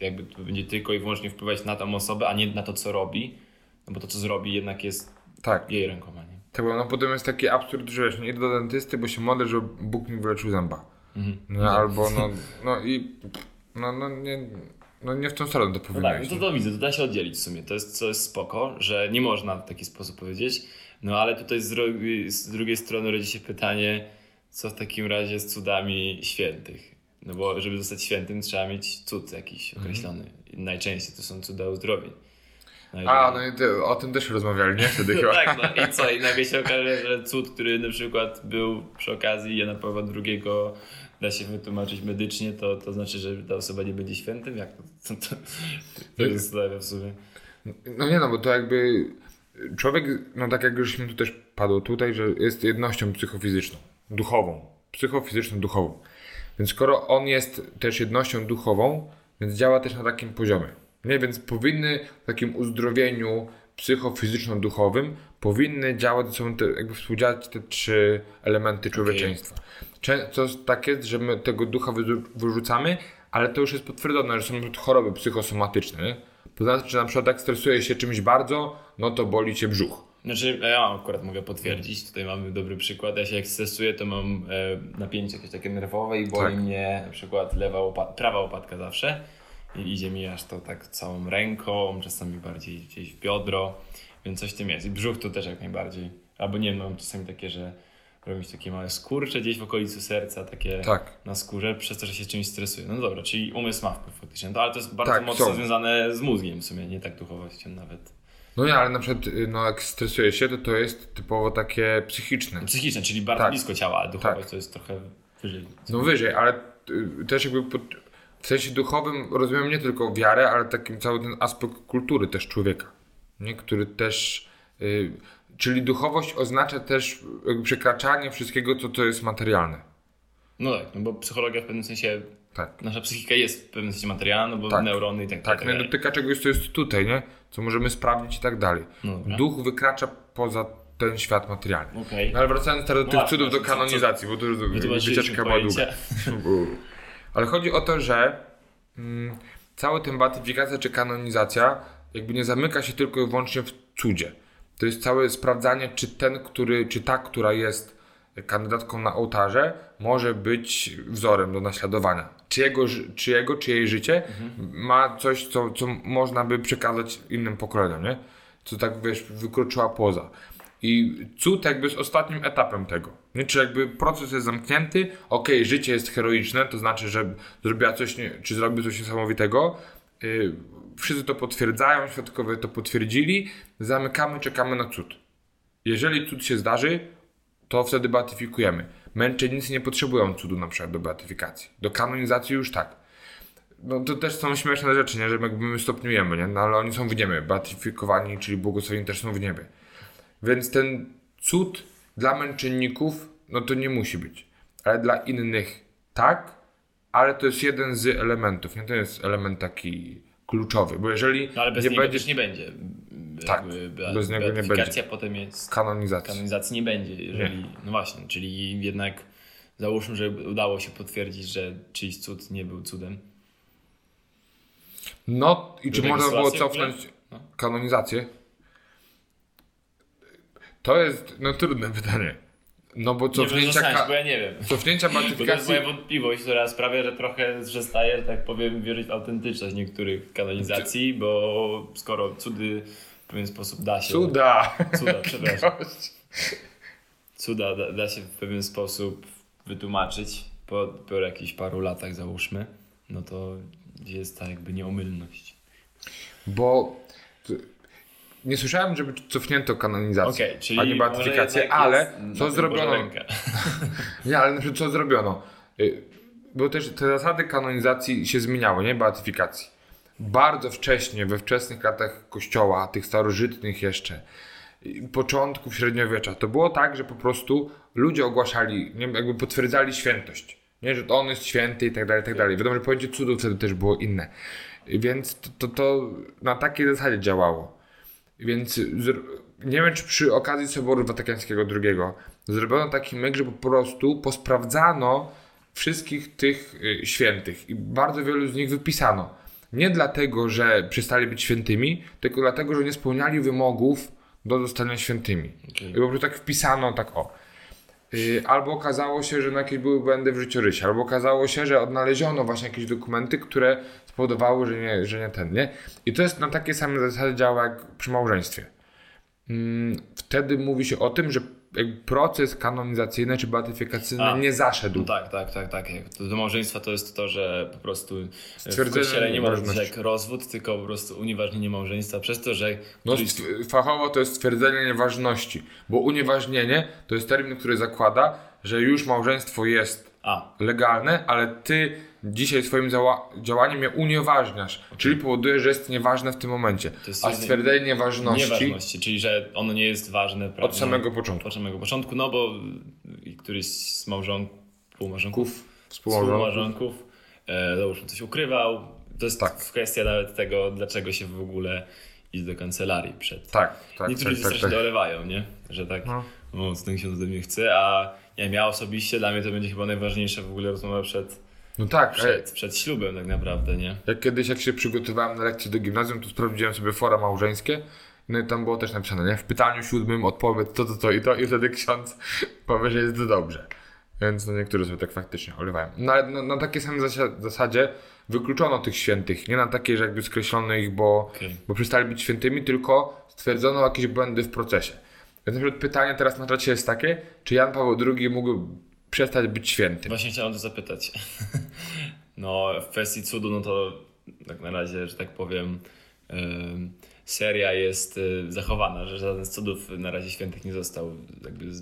jakby to będzie tylko i wyłącznie wpływać na tą osobę, a nie na to, co robi, no bo to, co zrobi, jednak jest Tak. jej rękoma, nie? Tak, bo no potem jest taki absurd, że wiesz, nie idę do dentysty, bo się modlę, że Bóg mi wyleczył zęba. Mhm. No, albo no, no i no, no, nie, no nie w tą stronę to No powinno tak, iść. to, to widzę, to da się oddzielić w sumie. To jest, co jest spoko, że nie można w taki sposób powiedzieć. No ale tutaj z, drugiej- z drugiej strony rodzi się pytanie, co w takim razie z cudami świętych? No bo żeby zostać świętym trzeba mieć cud jakiś określony. I najczęściej to są cuda uzdrowień. No A, no i ty, o tym też rozmawiali, nie? Wtedy no chyba. tak, no i co? I nagle się okaże, że cud, który na przykład był przy okazji Jana Pawła II da się wytłumaczyć medycznie, to, to znaczy, że ta osoba nie będzie świętym? Jak to, to, to, to jest zastanawia w sumie. No nie no, bo to jakby człowiek, no tak jak żeśmy tu też padło tutaj, że jest jednością psychofizyczną, duchową. Psychofizyczną, duchową. Więc skoro on jest też jednością duchową, więc działa też na takim poziomie. Nie, więc powinny w takim uzdrowieniu psychofizyczno-duchowym powinny działać ze sobą, te, jakby współdziałać te trzy elementy człowieczeństwa. Często tak jest, że my tego ducha wyrzucamy, ale to już jest potwierdzone, że są choroby psychosomatyczne. To znaczy, że na przykład jak stresuje się czymś bardzo, no to boli cię brzuch. Znaczy, ja akurat mogę potwierdzić, tutaj mamy dobry przykład. Ja się jak stresuję, to mam e, napięcie jakieś takie nerwowe i boli Tak. mnie na przykład lewa łopat- prawa łopatka zawsze. I idzie mi aż to tak całą ręką, czasami bardziej gdzieś w biodro, więc coś w tym jest. I brzuch to też jak najbardziej. Albo nie wiem, mam czasami takie, że się takie małe skurcze gdzieś w okolicy serca, takie Tak. na skórze, przez to, że się czymś stresuje. No dobra, czyli umysł ma wpływ faktycznie, no, ale to jest bardzo Tak, mocno są. związane z mózgiem w sumie, nie tak duchowością nawet. No nie, ale na przykład y, no, jak stresuje się, to to jest typowo takie psychiczne. Psychiczne, czyli bardzo Tak. blisko ciała, ale duchowość Tak. to jest trochę wyżej. No wyżej, ale y, też jakby pod, w sensie duchowym rozumiem nie tylko wiarę, ale takim cały ten aspekt kultury też człowieka. nie? który też. y, czyli duchowość oznacza też jakby przekraczanie wszystkiego, co to jest materialne. No tak, no bo psychologia w pewnym sensie, Tak. nasza psychika jest w pewnym sensie materialna, no bo Tak. neurony i tak, Tak, tak nie dalej. dotyka czegoś, co jest tutaj, nie? Co możemy sprawdzić i tak dalej. No dobra. Duch wykracza poza ten świat materialny. Okej. No ale wracając teraz do No tych właśnie, cudów do kanonizacji, bo to już wycieczka była długa. Ale chodzi o to, że mm, cała ta beatyfikacja czy kanonizacja jakby nie zamyka się tylko i wyłącznie w cudzie. To jest całe sprawdzanie, czy ten, który, czy ta, która jest kandydatką na ołtarze, może być wzorem do naśladowania. Czy jego, ży- czy jego czy jej życie ma coś, co, co można by przekazać innym pokoleniom, nie? Co tak, wiesz, wykroczyła poza. I cud jakby jest ostatnim etapem tego. Nie? Czy jakby proces jest zamknięty, okej, życie jest heroiczne, to znaczy, że zrobiła coś, nie, czy zrobił coś niesamowitego, yy, wszyscy to potwierdzają, świadkowie to potwierdzili, zamykamy, czekamy na cud. Jeżeli cud się zdarzy, to wtedy beatyfikujemy. Męczennicy nie potrzebują cudu na przykład do beatyfikacji. Do kanonizacji już tak. No to też są śmieszne rzeczy, nie? że jakby my stopniujemy, nie? No ale oni są w niebie. Beatyfikowani, czyli błogosławieni też są w niebie. Więc ten cud dla męczenników, no to nie musi być. Ale dla innych tak, ale to jest jeden z elementów. Nie to jest element taki kluczowy, bo jeżeli No ale bez nie niego będzie też nie będzie. Tak, Jakby bea- bez niego nie beatyfikacja potem jest. kanonizacji. Kanonizacji nie będzie, jeżeli. No właśnie, czyli jednak załóżmy, że udało się potwierdzić, że czyjś cud nie był cudem. No i czy można było cofnąć No. kanonizację? To jest no trudne pytanie. No bo Nie cofnięcia, się, ka- bo ja nie wiem. cofnięcia to jest moja wątpliwość, która sprawia, że trochę przestaję, że tak powiem, wierzyć w autentyczność niektórych kanonizacji, bo skoro cudy w pewien sposób da się. cuda. Cuda, przepraszam. Cuda da, da się w pewien sposób wytłumaczyć po, po jakichś paru latach, załóżmy, no to jest ta jakby nieomylność. Bo nie słyszałem, żeby cofnięto kanonizację, Okej, czyli a nie może beatyfikację, ale co zrobiono? Nie, ale co zrobiono? Bo też te zasady kanonizacji się zmieniały, nie? Beatyfikacji. Bardzo wcześnie, we wczesnych latach kościoła, tych starożytnych jeszcze, początków średniowiecza, to było tak, że po prostu ludzie ogłaszali, nie, jakby potwierdzali świętość. Nie, że to on jest święty i tak dalej, i tak dalej. Wiadomo, że pojęcie cudów wtedy też było inne. Więc to, to, to na takiej zasadzie działało. Więc nie wiem, czy przy okazji Soboru Watykańskiego II zrobiono taki myk, że po prostu posprawdzano wszystkich tych y, świętych i bardzo wielu z nich wypisano. Nie dlatego, że przestali być świętymi, tylko dlatego, że nie spełniali wymogów do zostania świętymi. Okej. I po prostu tak wpisano, tak o. Y, Albo okazało się, że na jakieś były błędy w życiorysie, albo okazało się, że odnaleziono właśnie jakieś dokumenty, które spowodowały, że nie, że nie ten, nie? I to jest na takiej samej zasadzie działa jak przy małżeństwie. Mm, Wtedy mówi się o tym, że proces kanonizacyjny czy beatyfikacyjny A. nie zaszedł. No tak, tak, tak, tak. To do małżeństwa to jest to, że po prostu w Stwierdzenie kościele nie nieważności. jak rozwód, tylko po prostu unieważnienie małżeństwa przez to, że No, fachowo to jest stwierdzenie nieważności, bo unieważnienie to jest termin, który zakłada, że już małżeństwo jest A, legalne, ale ty dzisiaj swoim działaniem je unieważniasz, czyli powoduje, że jest nieważne w tym momencie. jest A stwierdzenie nieważności nieważności, czyli że ono nie jest ważne prawda? od samego początku. od samego początku, no bo któryś z małżonków, półmałżonków, Ków, współmałżonków. e, załóżmy coś ukrywał. To jest Tak. kwestia nawet tego, dlaczego się w ogóle iść do kancelarii przed. Tak, tak, Niektórzy tak, się tak, strasznie tak. dolewają, nie? Że tak, No. o, ten ksiądz ode mnie chce, a wiem, ja osobiście, dla mnie to będzie chyba najważniejsza w ogóle rozmowa przed, No tak, przed, przed ślubem tak naprawdę, nie? jak kiedyś jak się przygotowałem na lekcję do gimnazjum, to sprawdziłem sobie fora małżeńskie, no i tam było też napisane, nie? W pytaniu siódmym odpowiedz to, to, to i to i wtedy ksiądz powie, że jest to dobrze. Więc no niektórzy sobie tak faktycznie olewają. No ale na, na takiej samej zasadzie wykluczono tych świętych, nie na takiej, że jakby skreślono ich, bo, Okej. bo przestali być świętymi, tylko stwierdzono jakieś błędy w procesie. Więc na przykład pytanie teraz na czacie jest takie, czy Jan Paweł II mógł przestać być świętym? Właśnie chciałem to zapytać. No, w kwestii cudu, no to tak na razie, że tak powiem, em, seria jest y, zachowana, że żaden z cudów na razie świętych nie został jakby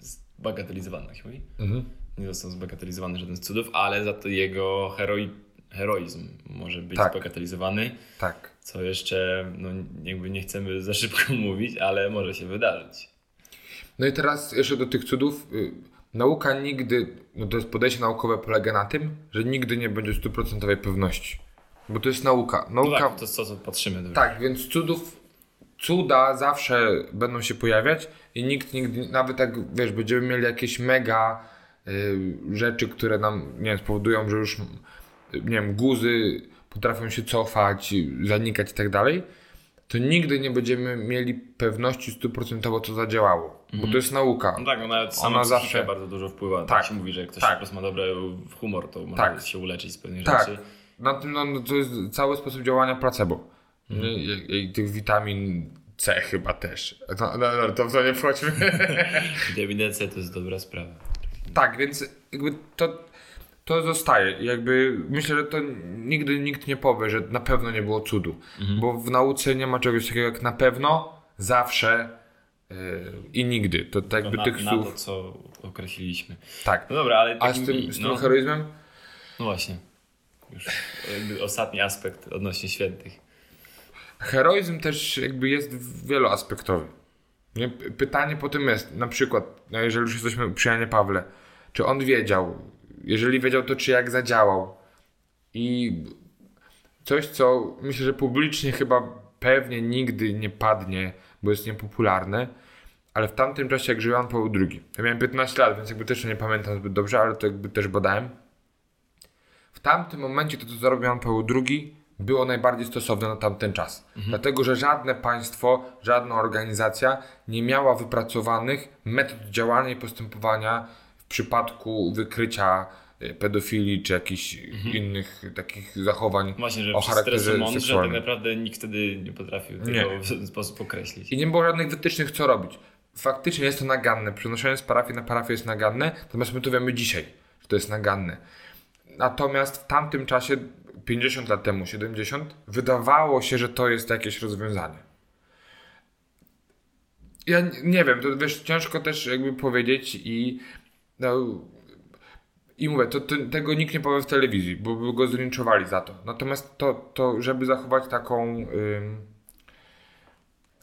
zbagatelizowany, jak się mówi? Mhm. Nie został zbagatelizowany żaden z cudów, ale za to jego heroi- heroizm może być Tak. zbagatelizowany. Tak. co jeszcze no, jakby nie chcemy za szybko mówić, ale może się wydarzyć. No i teraz jeszcze do tych cudów. Y, nauka nigdy, no to jest podejście naukowe polega na tym, że nigdy nie będzie stuprocentowej pewności. Bo to jest nauka. No Nauka tak, to jest to, co patrzymy. dobrze. Tak, więc cudów, cuda zawsze będą się pojawiać i nikt nigdy, nawet jak wiesz, będziemy mieli jakieś mega y, rzeczy, które nam, nie wiem, spowodują, że już, y, nie wiem, guzy potrafią się cofać, zanikać i tak dalej, to nigdy nie będziemy mieli pewności stuprocentowo, co zadziałało, bo to jest nauka. No tak, no nawet sama zawsze- bardzo dużo wpływa. Tak, Tak, się mówi, że jak ktoś tak. po prostu ma dobry humor, to może Tak. się uleczyć z pewnych Tak. rzeczy. Na tym, no, no, to jest cały sposób działania placebo. Nie? I, I tych witamin C chyba też. No, no, no, to w to nie wchodźmy. Witamina C to jest dobra sprawa. Tak, więc jakby to, to zostaje. Jakby myślę, że to nigdy nikt nie powie, że na pewno nie było cudu. Bo w nauce nie ma czegoś takiego jak na pewno, zawsze yy, i nigdy. To, to jakby na, tych na słów. to, co określiliśmy. Tak. No dobra, ale A takim, z tym, z tym no, heroizmem? no właśnie. Już jakby ostatni aspekt odnośnie świętych. Heroizm też jakby jest wieloaspektowy. Pytanie potem jest, na przykład, no jeżeli już jesteśmy przy Janie Pawle, czy on wiedział? Jeżeli wiedział, to czy jak zadziałał? I coś, co myślę, że publicznie chyba pewnie nigdy nie padnie, bo jest niepopularne, ale w tamtym czasie, jak żył Jan Paweł II, ja miałem 15 lat, więc jakby też nie pamiętam zbyt dobrze, ale to jakby też badałem. W tamtym momencie to, co zrobił Jan Paweł II, było najbardziej stosowne na tamten czas. Dlatego, że żadne państwo, żadna organizacja nie miała wypracowanych metod działania i postępowania w przypadku wykrycia e, pedofilii czy jakichś innych takich zachowań Właśnie, że o charakterze mądrzy, a tak seksualnym. naprawdę nikt wtedy nie potrafił tego Nie. w ten sposób określić. I nie było żadnych wytycznych, co robić. Faktycznie jest to naganne. Przenoszenie z parafii na parafię jest naganne, natomiast my to wiemy dzisiaj, że to jest naganne. Natomiast w tamtym czasie, 50 lat temu, 70, wydawało się, że to jest jakieś rozwiązanie. Ja nie wiem, to wiesz, ciężko też jakby powiedzieć i no, i mówię, to, to, tego nikt nie powie w telewizji, bo by go zlinczowali za to. Natomiast to, to żeby zachować taką ym,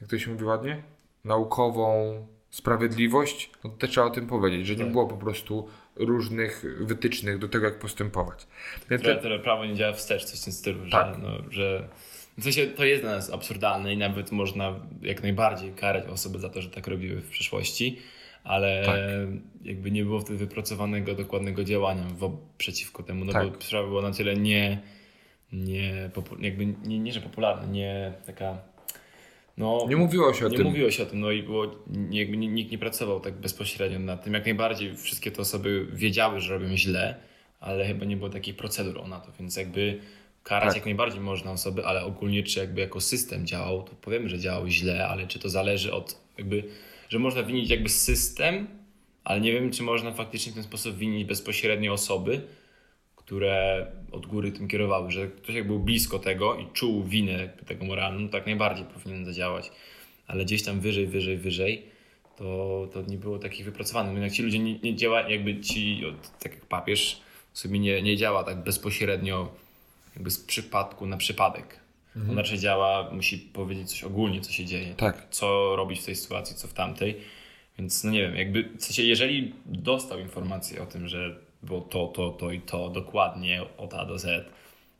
jak to się mówi ładnie? Naukową sprawiedliwość, no to też trzeba o tym powiedzieć, że nie Tak. było po prostu różnych wytycznych do tego, jak postępować. Więc Które, te, które prawo nie działa wstecz, coś w tym stylu, Tak. że, no, że w sensie to jest dla nas absurdalne i nawet można jak najbardziej karać osoby za to, że tak robiły w przeszłości, ale Tak. jakby nie było wtedy wypracowanego dokładnego działania wo- przeciwko temu, no bo Tak. sprawa była na tyle nie, nie, popu- jakby nie, nie, że popularna, nie taka no, nie mówiło się o nie tym. mówiło się o tym, no i było, nie- jakby ni- nikt nie pracował tak bezpośrednio nad tym. Jak najbardziej wszystkie te osoby wiedziały, że robią źle, ale chyba nie było takich procedur na to, więc jakby karać Tak. jak najbardziej można osoby, ale ogólnie czy jakby jako system działał, to powiemy, że działał źle, ale czy to zależy od jakby, że można winić jakby system, ale nie wiem, czy można faktycznie w ten sposób winić bezpośrednio osoby, które od góry tym kierowały, że ktoś jak był blisko tego i czuł winę tego moralną, tak najbardziej powinien zadziałać. Ale gdzieś tam wyżej, wyżej, wyżej, to, to nie było takich wypracowanych. No jak ci ludzie nie, nie działa, jakby ci, tak jak papież, sobie nie, nie działa tak bezpośrednio jakby z przypadku na przypadek. On raczej działa, musi powiedzieć coś ogólnie, co się dzieje. Tak. Co robić w tej sytuacji, co w tamtej. Więc no nie wiem, jakby w sensie, jeżeli dostał informację o tym, że było to, to, to i to dokładnie od A do Z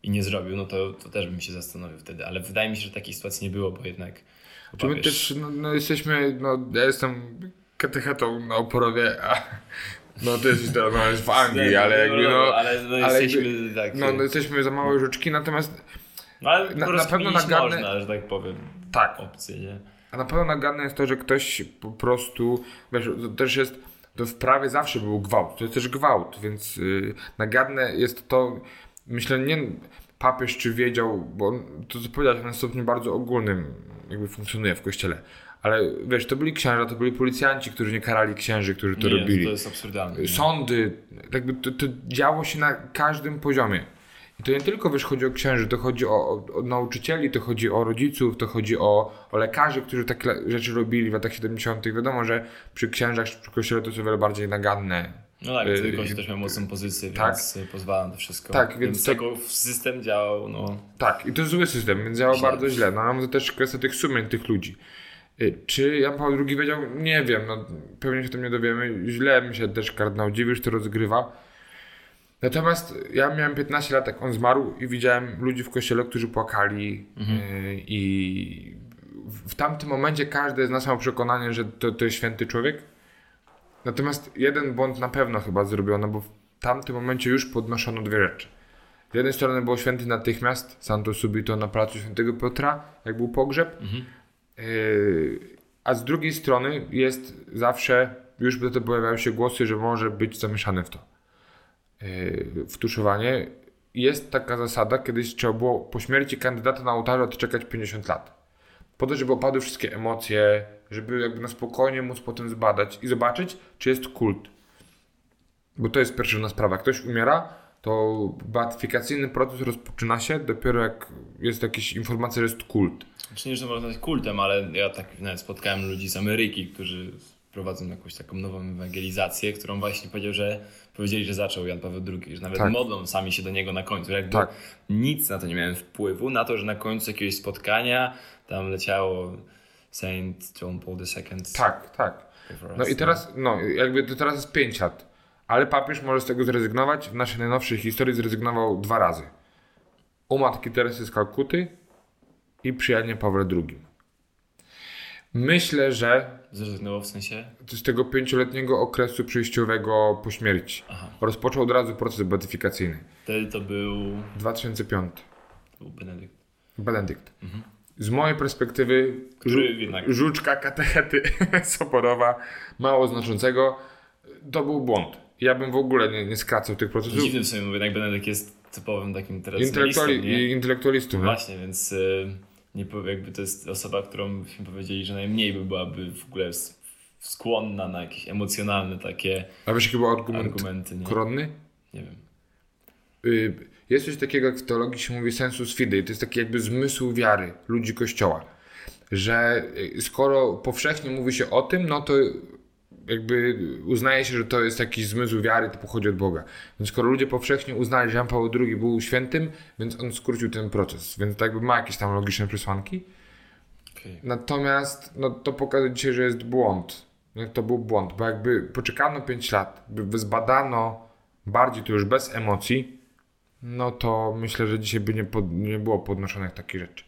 i nie zrobił, no to, to też bym się zastanowił wtedy. Ale wydaje mi się, że takiej sytuacji nie było, bo jednak Czy my też no, no, jesteśmy, no ja jestem katechetą na oporowie, a no to jest no, jest w Anglii, ale jakby no, ale, no ale jesteśmy jakby- tak. no, no jesteśmy za małe żuczki, natomiast no, ale na- na pewno nagadnę- można, że tak powiem. tak, Opcje, nie? A na pewno naganne jest to, że ktoś po prostu, wiesz, to też jest, to w prawie zawsze był gwałt, to jest też gwałt, więc yy, naganne jest to, myślę, nie papież czy wiedział, bo on, to co powiedziałeś, na stopniu bardzo ogólnym jakby funkcjonuje w kościele, ale wiesz, to byli księża, to byli policjanci, którzy nie karali księży, którzy to nie, robili. To jest absurdalne. Sądy, jakby to, to działo się na każdym poziomie. I to nie tylko wiesz, chodzi o księży, to chodzi o, o, o nauczycieli, to chodzi o rodziców, to chodzi o, o lekarzy, którzy takie rzeczy robili w latach 70. Wiadomo, że przy księżach, przy kościele to o wiele bardziej naganne. No tak, Y, wtedy Kościół też miał mocną pozycję, tak. więc y, pozwala na to wszystko. Tak, więc więc to- tego system działał, no... Tak, i to jest zły system, więc działa Źle. bardzo źle. No ale to też kwestia tych sumień tych ludzi. Y, Czy Jan Paweł II wiedział? Nie wiem, no pewnie się o tym nie dowiemy. Źle mi się też kardynał dziwi, że to rozgrywa. Natomiast ja miałem 15 lat, jak on zmarł i widziałem ludzi w kościele, którzy płakali y, i w- tamtym momencie każdy z nas miał przekonanie, że to, to jest święty człowiek. Natomiast jeden błąd na pewno chyba zrobiono, bo w tamtym momencie już podnoszono dwie rzeczy. Z jednej strony był święty natychmiast, Santo Subito na placu świętego Piotra, jak był pogrzeb, Yy, a z drugiej strony jest zawsze, już wtedy pojawiają się głosy, że może być zamieszany w to. Yy, w tuszowanie. Jest taka zasada, kiedyś trzeba było po śmierci kandydata na ołtarzu odczekać 50 lat. Po to, żeby opadły wszystkie emocje, żeby jakby na spokojnie móc potem zbadać i zobaczyć, czy jest kult. Bo to jest pierwsza sprawa. Ktoś umiera, to beatyfikacyjny proces rozpoczyna się dopiero jak jest jakaś informacja, że jest kult. Czy nie, że można nazwać kultem, ale ja tak nawet spotkałem ludzi z Ameryki, którzy prowadzą jakąś taką nową ewangelizację, którą właśnie powiedział, że powiedzieli, że zaczął Jan Paweł II, że nawet Tak. modlą sami się do niego na końcu. Jakby Tak. nic na to nie miałem wpływu, na to, że na końcu jakiegoś spotkania tam leciało Saint John Paul II. Tak, tak. No i teraz, no jakby to teraz jest 5 lat. Ale papież może z tego zrezygnować. W naszej najnowszej historii zrezygnował dwa razy. U matki Teresy z Kalkuty i przy Janie Pawle II. Myślę, że Zrezygnował w sensie? z tego pięcioletniego okresu przejściowego po śmierci Aha. rozpoczął od razu proces beatyfikacyjny. Wtedy to był, 2005. to był Benedykt. Benedykt. Z mojej perspektywy Który żu- jednak- żuczka katechety soborowa, mało znaczącego, to był błąd. Ja bym w ogóle nie, nie skracał tych procesów. Dziwny w sumie, bo jednak Benedykt jest typowym takim i intelektualistą. nie? Właśnie, więc y, nie jakby to jest osoba, którą byśmy powiedzieli, że najmniej by byłaby w ogóle skłonna na jakieś emocjonalne takie A wiesz jaki był argument argumenty. Nie, koronny? nie wiem. Y, Jest coś takiego, jak w teologii się mówi sensus fidei. To jest taki jakby zmysł wiary ludzi Kościoła. Że y, skoro powszechnie mówi się o tym, no to jakby uznaje się, że to jest jakiś zmysł wiary, to pochodzi od Boga. Więc skoro ludzie powszechnie uznali, że Jan Paweł II był świętym, więc on skrócił ten proces. Więc to jakby ma jakieś tam logiczne przesłanki. Okay. Natomiast no, to pokazuje dzisiaj, że jest błąd. Nie? To był błąd, bo jakby poczekano 5 lat, by zbadano bardziej to już bez emocji, no to myślę, że dzisiaj by nie, pod, nie było podnoszonych takich rzeczy.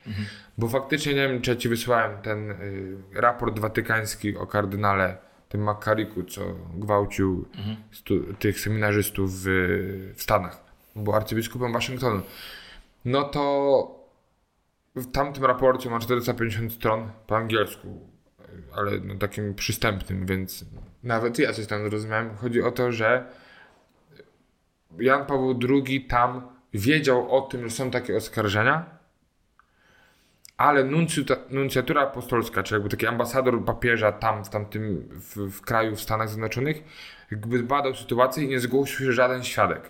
Bo faktycznie, nie wiem, czy ja ci wysłałem ten y, raport watykański o kardynale, tym Makariku, co gwałcił stu, tych seminarzystów w, w Stanach. Był arcybiskupem Waszyngtonu. No to w tamtym raporcie ma 450 stron po angielsku, ale no takim przystępnym, więc nawet ja coś tam zrozumiałem. Chodzi o to, że Jan Paweł II tam wiedział o tym, że są takie oskarżenia, ale nuncjatura apostolska, czy jakby taki ambasador papieża tam w tamtym w, w kraju w Stanach Zjednoczonych, jakby badał sytuację i nie zgłosił się żaden świadek.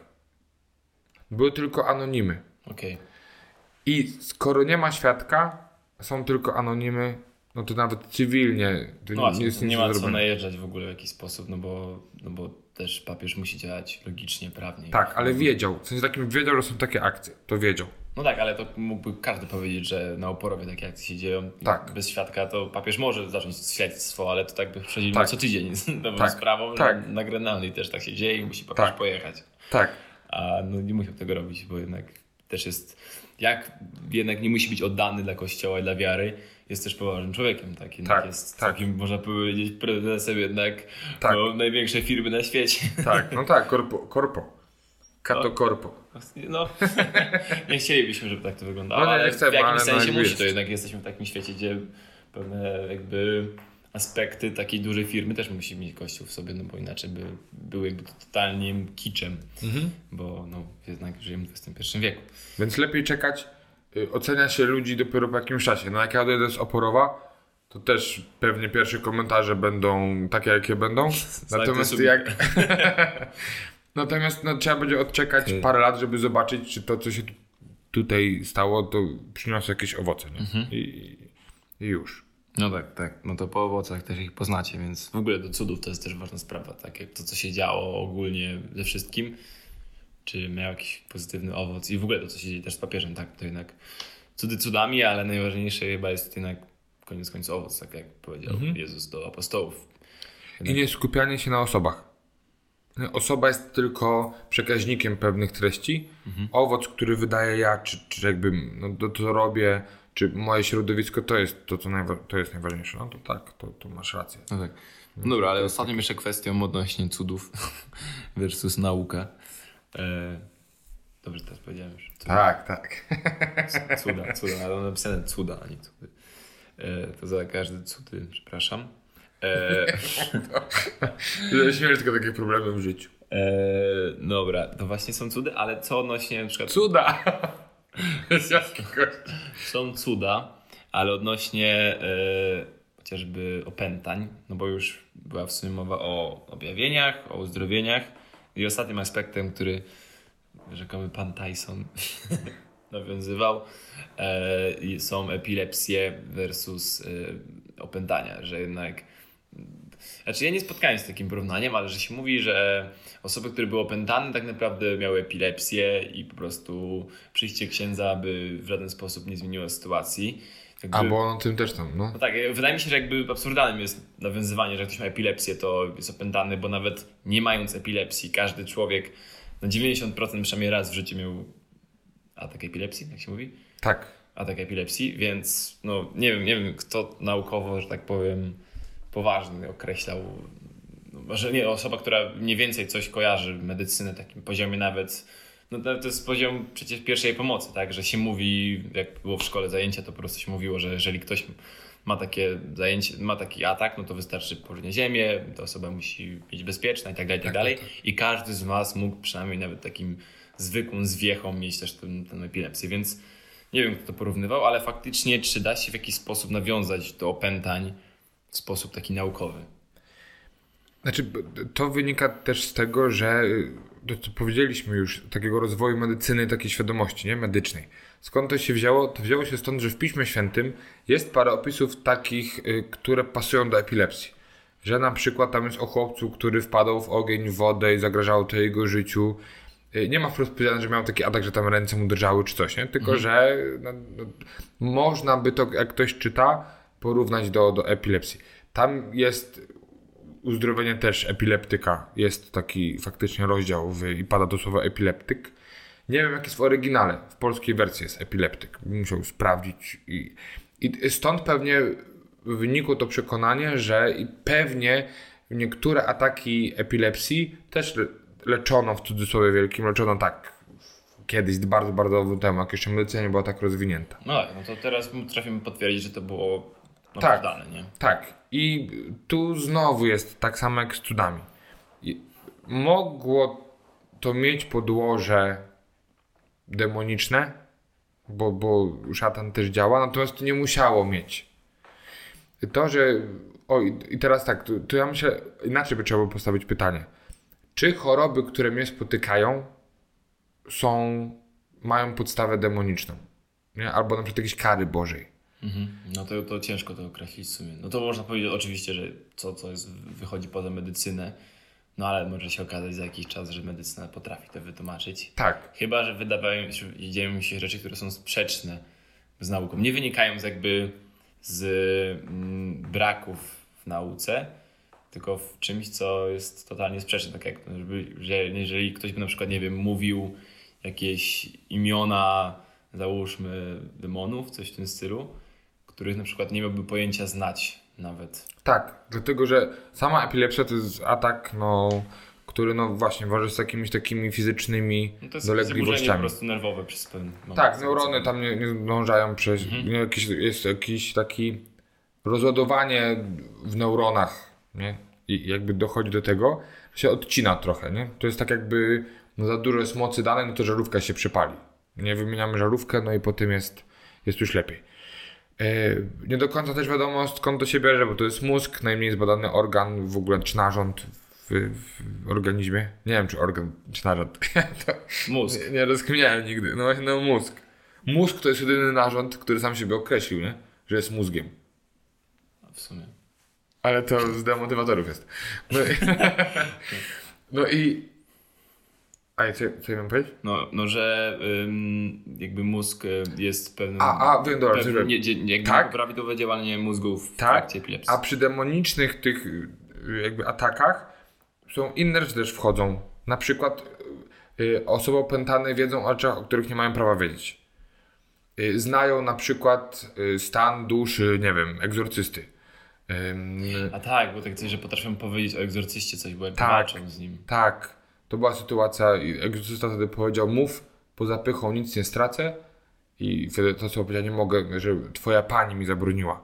Były tylko anonimy. Okej. I skoro nie ma świadka, są tylko anonimy, no to nawet cywilnie to No właśnie, jest nie, ma co najeżdżać w ogóle w jakiś sposób, no bo, no bo też papież musi działać logicznie, prawnie. Tak, ale wiedział. W sensie takim wiedział, że są takie akcje. To wiedział. No tak, ale to mógłby każdy powiedzieć, że na oporowie takie akcje się dzieją. Tak. Bez świadka to papież może zacząć śledztwo, ale to tak by przechodzili Tak. co tydzień z nową Tak. sprawą. Tak. Na, na Grenlandii też tak się dzieje i musi papież Tak. pojechać. Tak. A no nie musiał tego robić, bo jednak też jest, jak jednak nie musi być oddany dla kościoła i dla wiary, jest też poważnym człowiekiem, tak? Jednak Tak, jest tak. takim, można powiedzieć, prezesem jednak Tak. no, największej firmy na świecie. Tak, no tak, korpo. korpo. Kato korpo. No, nie chcielibyśmy, żeby tak to wyglądało, No nie, ale chcemy, w jakimś no sensie musi jest. to jednak, jesteśmy w takim świecie, gdzie pewne jakby aspekty takiej dużej firmy też musi mieć kościół w sobie, no bo inaczej by był jakby totalnym kiczem, Mhm. bo no jednak żyjemy w XXI wieku. Więc lepiej czekać. Y, Ocenia się ludzi dopiero po jakimś czasie. No jak ja odejdę z Oporowa, to też pewnie pierwsze komentarze będą takie, jakie będą. Natomiast sobie. jak... Natomiast no, trzeba będzie odczekać parę lat, żeby zobaczyć, czy to, co się tu- tutaj stało, to przyniosło jakieś owoce. Nie? I, I już. No tak, tak. No to po owocach też ich poznacie, więc w ogóle do cudów to jest też ważna sprawa, tak jak to, co się działo ogólnie ze wszystkim, czy miał jakiś pozytywny owoc i w ogóle to, co się dzieje też z papieżem, tak, to jednak cudy cudami, ale najważniejsze chyba jest jednak koniec końców owoc, tak jak powiedział Jezus do apostołów. I nie skupianie się na osobach. Osoba jest tylko przekaźnikiem pewnych treści. Owoc, który wydaje ja, czy, czy jakby no, to, robię, czy moje środowisko, to jest to, co najwa- to jest najważniejsze. No to tak, to, to masz rację. No tak. No dobra, ale ostatnią jeszcze kwestią odnośnie cudów versus nauka. E, dobrze teraz powiedziałem już. Tak, tak. Cuda, cuda, ale mam napisane cuda, a nie cudy. E, to za każdy cudy, przepraszam. E, Śmierć tylko takie problemy w życiu. e, dobra, to właśnie są cudy, ale co odnośnie na przykład... Cuda! Są cuda, ale odnośnie e, chociażby opętań, no bo już była w sumie mowa o objawieniach, o uzdrowieniach i ostatnim aspektem, który rzekomy pan Tyson nawiązywał, e, są epilepsje versus e, opętania, że jednak znaczy ja nie spotkałem się z takim porównaniem, ale że się mówi, że osoby, które były opętane tak naprawdę miały epilepsję i po prostu przyjście księdza by w żaden sposób nie zmieniło sytuacji. Jakby, A bo on tym też tam, no. no tak, wydaje mi się, że jakby absurdalnym jest nawiązywanie, że jak ktoś ma epilepsję, to jest opętany, bo nawet nie mając epilepsji, każdy człowiek na 90% przynajmniej raz w życiu miał atak epilepsji, jak się mówi? Tak. atak epilepsji, więc no nie wiem, nie wiem kto naukowo, że tak powiem, poważny określał, no, może nie, osoba, która mniej więcej coś kojarzy medycynę takim poziomie nawet, no to to jest poziom przecież pierwszej pomocy, tak, że się mówi, jak było w szkole zajęcia, to po prostu się mówiło, że jeżeli ktoś ma takie zajęcie, ma taki atak, no to wystarczy położyć na ziemię, ta osoba musi być bezpieczna i tak dalej, i tak dalej. I każdy z Was mógł przynajmniej nawet takim zwykłą zwiechą mieć też tę tę epilepsję, więc nie wiem, kto to porównywał, ale faktycznie, czy da się w jakiś sposób nawiązać do opętań w sposób taki naukowy? Znaczy, to wynika też z tego, że y, to co powiedzieliśmy już, takiego rozwoju medycyny, takiej świadomości nie? medycznej. Skąd to się wzięło? To wzięło się stąd, że w Piśmie Świętym jest parę opisów takich, y, które pasują do epilepsji. Że na przykład tam jest o chłopcu, który wpadał w ogień, w wodę i zagrażało to jego życiu. Y, Nie ma wprost powiedziane, że miał taki atak, że tam ręce mu drżały czy coś, nie? Tylko, że no, no, można by to, jak ktoś czyta, porównać do, do epilepsji. Tam jest uzdrowienie też epileptyka. Jest taki faktycznie rozdział w, i pada to słowo epileptyk. Nie wiem, jak jest w oryginale. W polskiej wersji jest epileptyk. Musiał sprawdzić. I, I stąd pewnie wynikło to przekonanie, że i pewnie niektóre ataki epilepsji też le, leczono w cudzysłowie wielkim, leczono tak kiedyś, bardzo, bardzo dawno temu, jak jeszcze medycyna nie była tak rozwinięta. No no to teraz trafimy potwierdzić, że to było Tak. naprawdę, nie? Tak. I tu znowu jest tak samo jak z cudami. I Mogło to mieć podłoże demoniczne, bo, bo szatan też działa, natomiast to nie musiało mieć. To, że. O, i i teraz tak, to, to ja myślę, inaczej by trzeba było postawić pytanie. Czy choroby, które mnie spotykają, są, mają podstawę demoniczną? Nie? Albo na przykład jakieś kary Bożej. Mhm. No to, to ciężko to określić w sumie. No to można powiedzieć oczywiście, że co, co jest, wychodzi poza medycynę, no ale może się okazać za jakiś czas, że medycyna potrafi to wytłumaczyć. Tak. Chyba, że wydawają się, dzieją się rzeczy, które są sprzeczne z nauką. Nie wynikają z jakby z mm, braków w nauce, tylko w czymś, co jest totalnie sprzeczne. Tak jak że jeżeli ktoś by na przykład, nie wiem, mówił jakieś imiona, załóżmy, demonów, coś w tym stylu, których na przykład nie miałby pojęcia znać nawet. Tak, dlatego że sama epilepsja to jest atak, no, który no właśnie waży z jakimiś takimi fizycznymi No to jest zaburzenie po dolegliwościami. prostu nerwowe przez pewien moment. Tak, neurony tam nie, nie zdążają przez. Mhm. Nie, jakiś, jest jakiś taki rozładowanie w neuronach, nie? I jakby dochodzi do tego, się odcina trochę, nie? To jest tak jakby no za dużo jest mocy danej, no to żarówka się przypali. Nie wymieniamy żarówkę, no i potem jest, jest już lepiej. E, Nie do końca też wiadomo skąd to się bierze, bo to jest mózg, najmniej zbadany organ, w ogóle czy narząd w, w organizmie. Nie wiem, czy organ, czy narząd. Mózg. nie, nie rozkminiałem nigdy. No właśnie, no mózg. Mózg to jest jedyny narząd, który sam siebie określił, nie? Że jest mózgiem. w sumie. Ale to z demotywatorów jest. No i, no i a co, co ja mam powiedzieć? No, no że ym, jakby mózg y, jest pewnym... A, a, wiem, dobra, pewnym nie, jakby Tak. prawidłowe działanie mózgu w Tak, trakcie epilepsji. A przy demonicznych tych y, jakby atakach są inne rzeczy też wchodzą. Na przykład y, osoby opętane wiedzą o rzeczach, o których nie mają prawa wiedzieć. Y, znają na przykład y, stan duszy, nie wiem, egzorcysty. A tak, bo tak coś, że potrafią powiedzieć o egzorcyście coś, bo Tak. walczą z nim. tak, to była sytuacja egzorcysta wtedy powiedział, mów, poza pychą nic nie stracę i wtedy to co powiedział, nie mogę, że twoja pani mi zabroniła.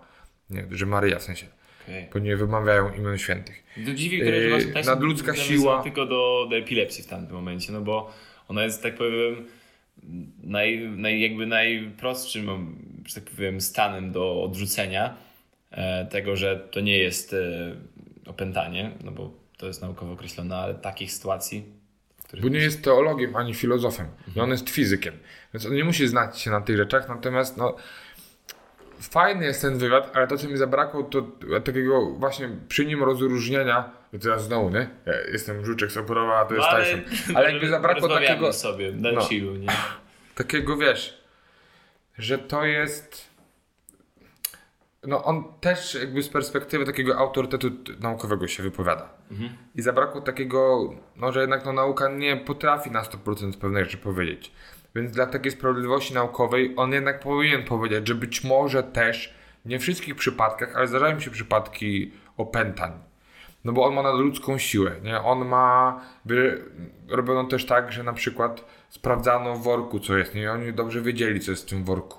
Nie, że Maryja w sensie, Okay. bo nie wymawiają imion świętych. To dziwi, które Yy, właśnie też nadludzka siła. tylko do, do epilepsji w tamtym momencie, no bo ona jest, tak powiem, naj, naj, jakby najprostszym, że tak powiem, stanem do odrzucenia e, tego, że to nie jest e, opętanie, no bo to jest naukowo określone, ale takich sytuacji, w których Bo nie jest teologiem ani filozofem. I on jest fizykiem. Więc on nie musi znać się na tych rzeczach. Natomiast no, fajny jest ten wywiad, ale to, co mi zabrakło, to takiego właśnie przy nim rozróżnienia. Teraz znowu, nie? Ja jestem Żuczek Soporowa, a to jest No, ale- Tyson. Ale jakby zabrakło takiego, sobie, na no. chillu, nie? takiego, wiesz, że to jest... No on też jakby z perspektywy takiego autorytetu naukowego się wypowiada. I zabrakło takiego, no że jednak no, nauka nie potrafi na 100% pewnej rzeczy powiedzieć. Więc dla takiej sprawiedliwości naukowej on jednak powinien powiedzieć, że być może też nie w wszystkich przypadkach, ale zdarzają się przypadki opętań. No bo on ma nadludzką siłę, nie? On ma... Robiono też tak, że na przykład sprawdzano w worku, co jest, nie? I oni dobrze wiedzieli, co jest w tym worku.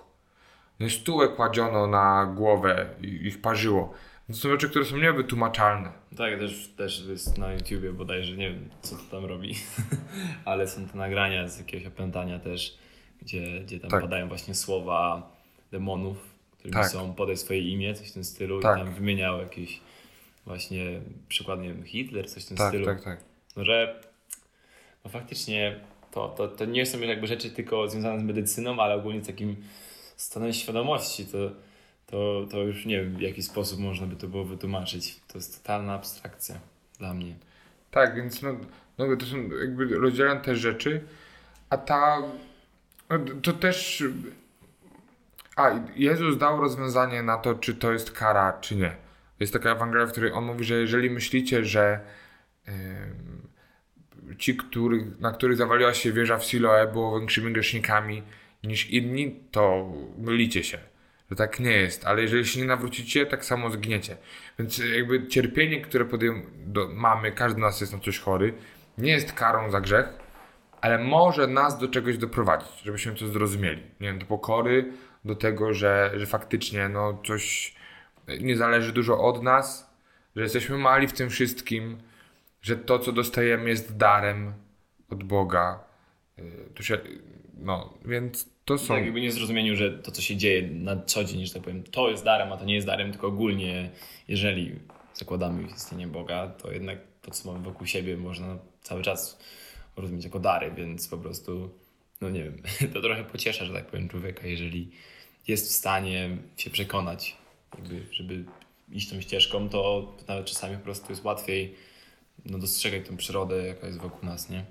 Nie? Stółę kładziono na głowę i ich parzyło. To są rzeczy, które są niewytłumaczalne. Tak, też, też jest na YouTubie bodajże, nie wiem co to tam robi, ale są te nagrania z jakiegoś opętania też, gdzie, gdzie tam Tak. padają właśnie słowa demonów, którymi Tak. są podaj swoje imię, coś w tym stylu Tak. i tam wymieniał jakieś właśnie przykład, nie wiem, Hitler, coś w tym Tak, stylu. tak, tak. No, że no faktycznie to, to, to nie są jakby rzeczy tylko związane z medycyną, ale ogólnie z takim stanem świadomości, to, to, to już nie wiem w jaki sposób można by to było wytłumaczyć. To jest totalna abstrakcja dla mnie. Tak, więc no, no to są jakby rozdzielane te rzeczy, a ta no, to też a Jezus dał rozwiązanie na to, czy to jest kara, czy nie. Jest taka Ewangelia, w której on mówi, że jeżeli myślicie, że em, ci, których, na których zawaliła się wieża w Siloe, było większymi grzesznikami niż inni, to mylicie się. Że tak nie jest, ale jeżeli się nie nawrócicie, tak samo zgniecie. Więc jakby cierpienie, które podejm- do, mamy, każdy z nas jest na coś chory, nie jest karą za grzech, ale może nas do czegoś doprowadzić, żebyśmy to zrozumieli. Nie wiem, do pokory, do tego, że, że faktycznie no, coś nie zależy dużo od nas, że jesteśmy mali w tym wszystkim, że to, co dostajemy, jest darem od Boga. Yy, To się, no, więc to są. Tak jakby nie zrozumieniu, że to co się dzieje na co dzień, że tak powiem, to jest darem, a to nie jest darem, tylko ogólnie jeżeli zakładamy istnienie Boga, to jednak to co mamy wokół siebie można cały czas rozumieć jako dary, więc po prostu, no nie wiem, to trochę pociesza, że tak powiem, człowieka, jeżeli jest w stanie się przekonać, jakby, żeby iść tą ścieżką, to nawet czasami po prostu jest łatwiej no, dostrzegać tą przyrodę, jaka jest wokół nas, nie?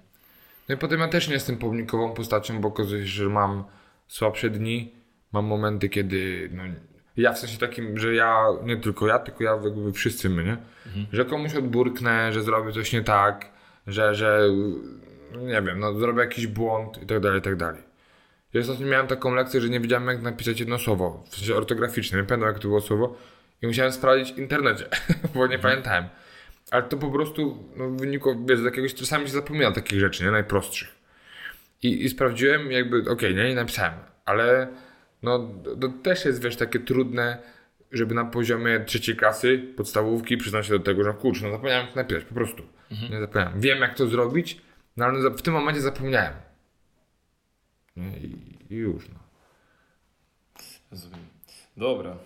No i potem ja też nie jestem pomnikową postacią, bo okazuje się, że mam słabsze dni, mam momenty, kiedy no, ja w sensie takim, że ja, nie tylko ja, tylko ja jakby wszyscy my, nie? Że komuś odburknę, że zrobię coś nie tak, że, że nie wiem, no zrobię jakiś błąd i tak dalej, i tak dalej. I ostatnio miałem taką lekcję, że nie wiedziałem jak napisać jedno słowo, w sensie ortograficzne, nie pamiętam jak to było słowo i musiałem sprawdzić w internecie, bo nie pamiętałem. Ale to po prostu no, wynikło, wiesz, z jakiegoś, czasami się zapomina takich rzeczy, nie? Najprostszych. I, i sprawdziłem jakby, okej, nie? I napisałem. Ale no, to, też jest, wiesz, takie trudne, żeby na poziomie trzeciej klasy, podstawówki przyznać się do tego, że kurczę, no zapomniałem jak napisać, po prostu. Nie zapomniałem. Wiem jak to zrobić, no ale w tym momencie zapomniałem. Nie? I, I już, no. Rozumiem. Dobra,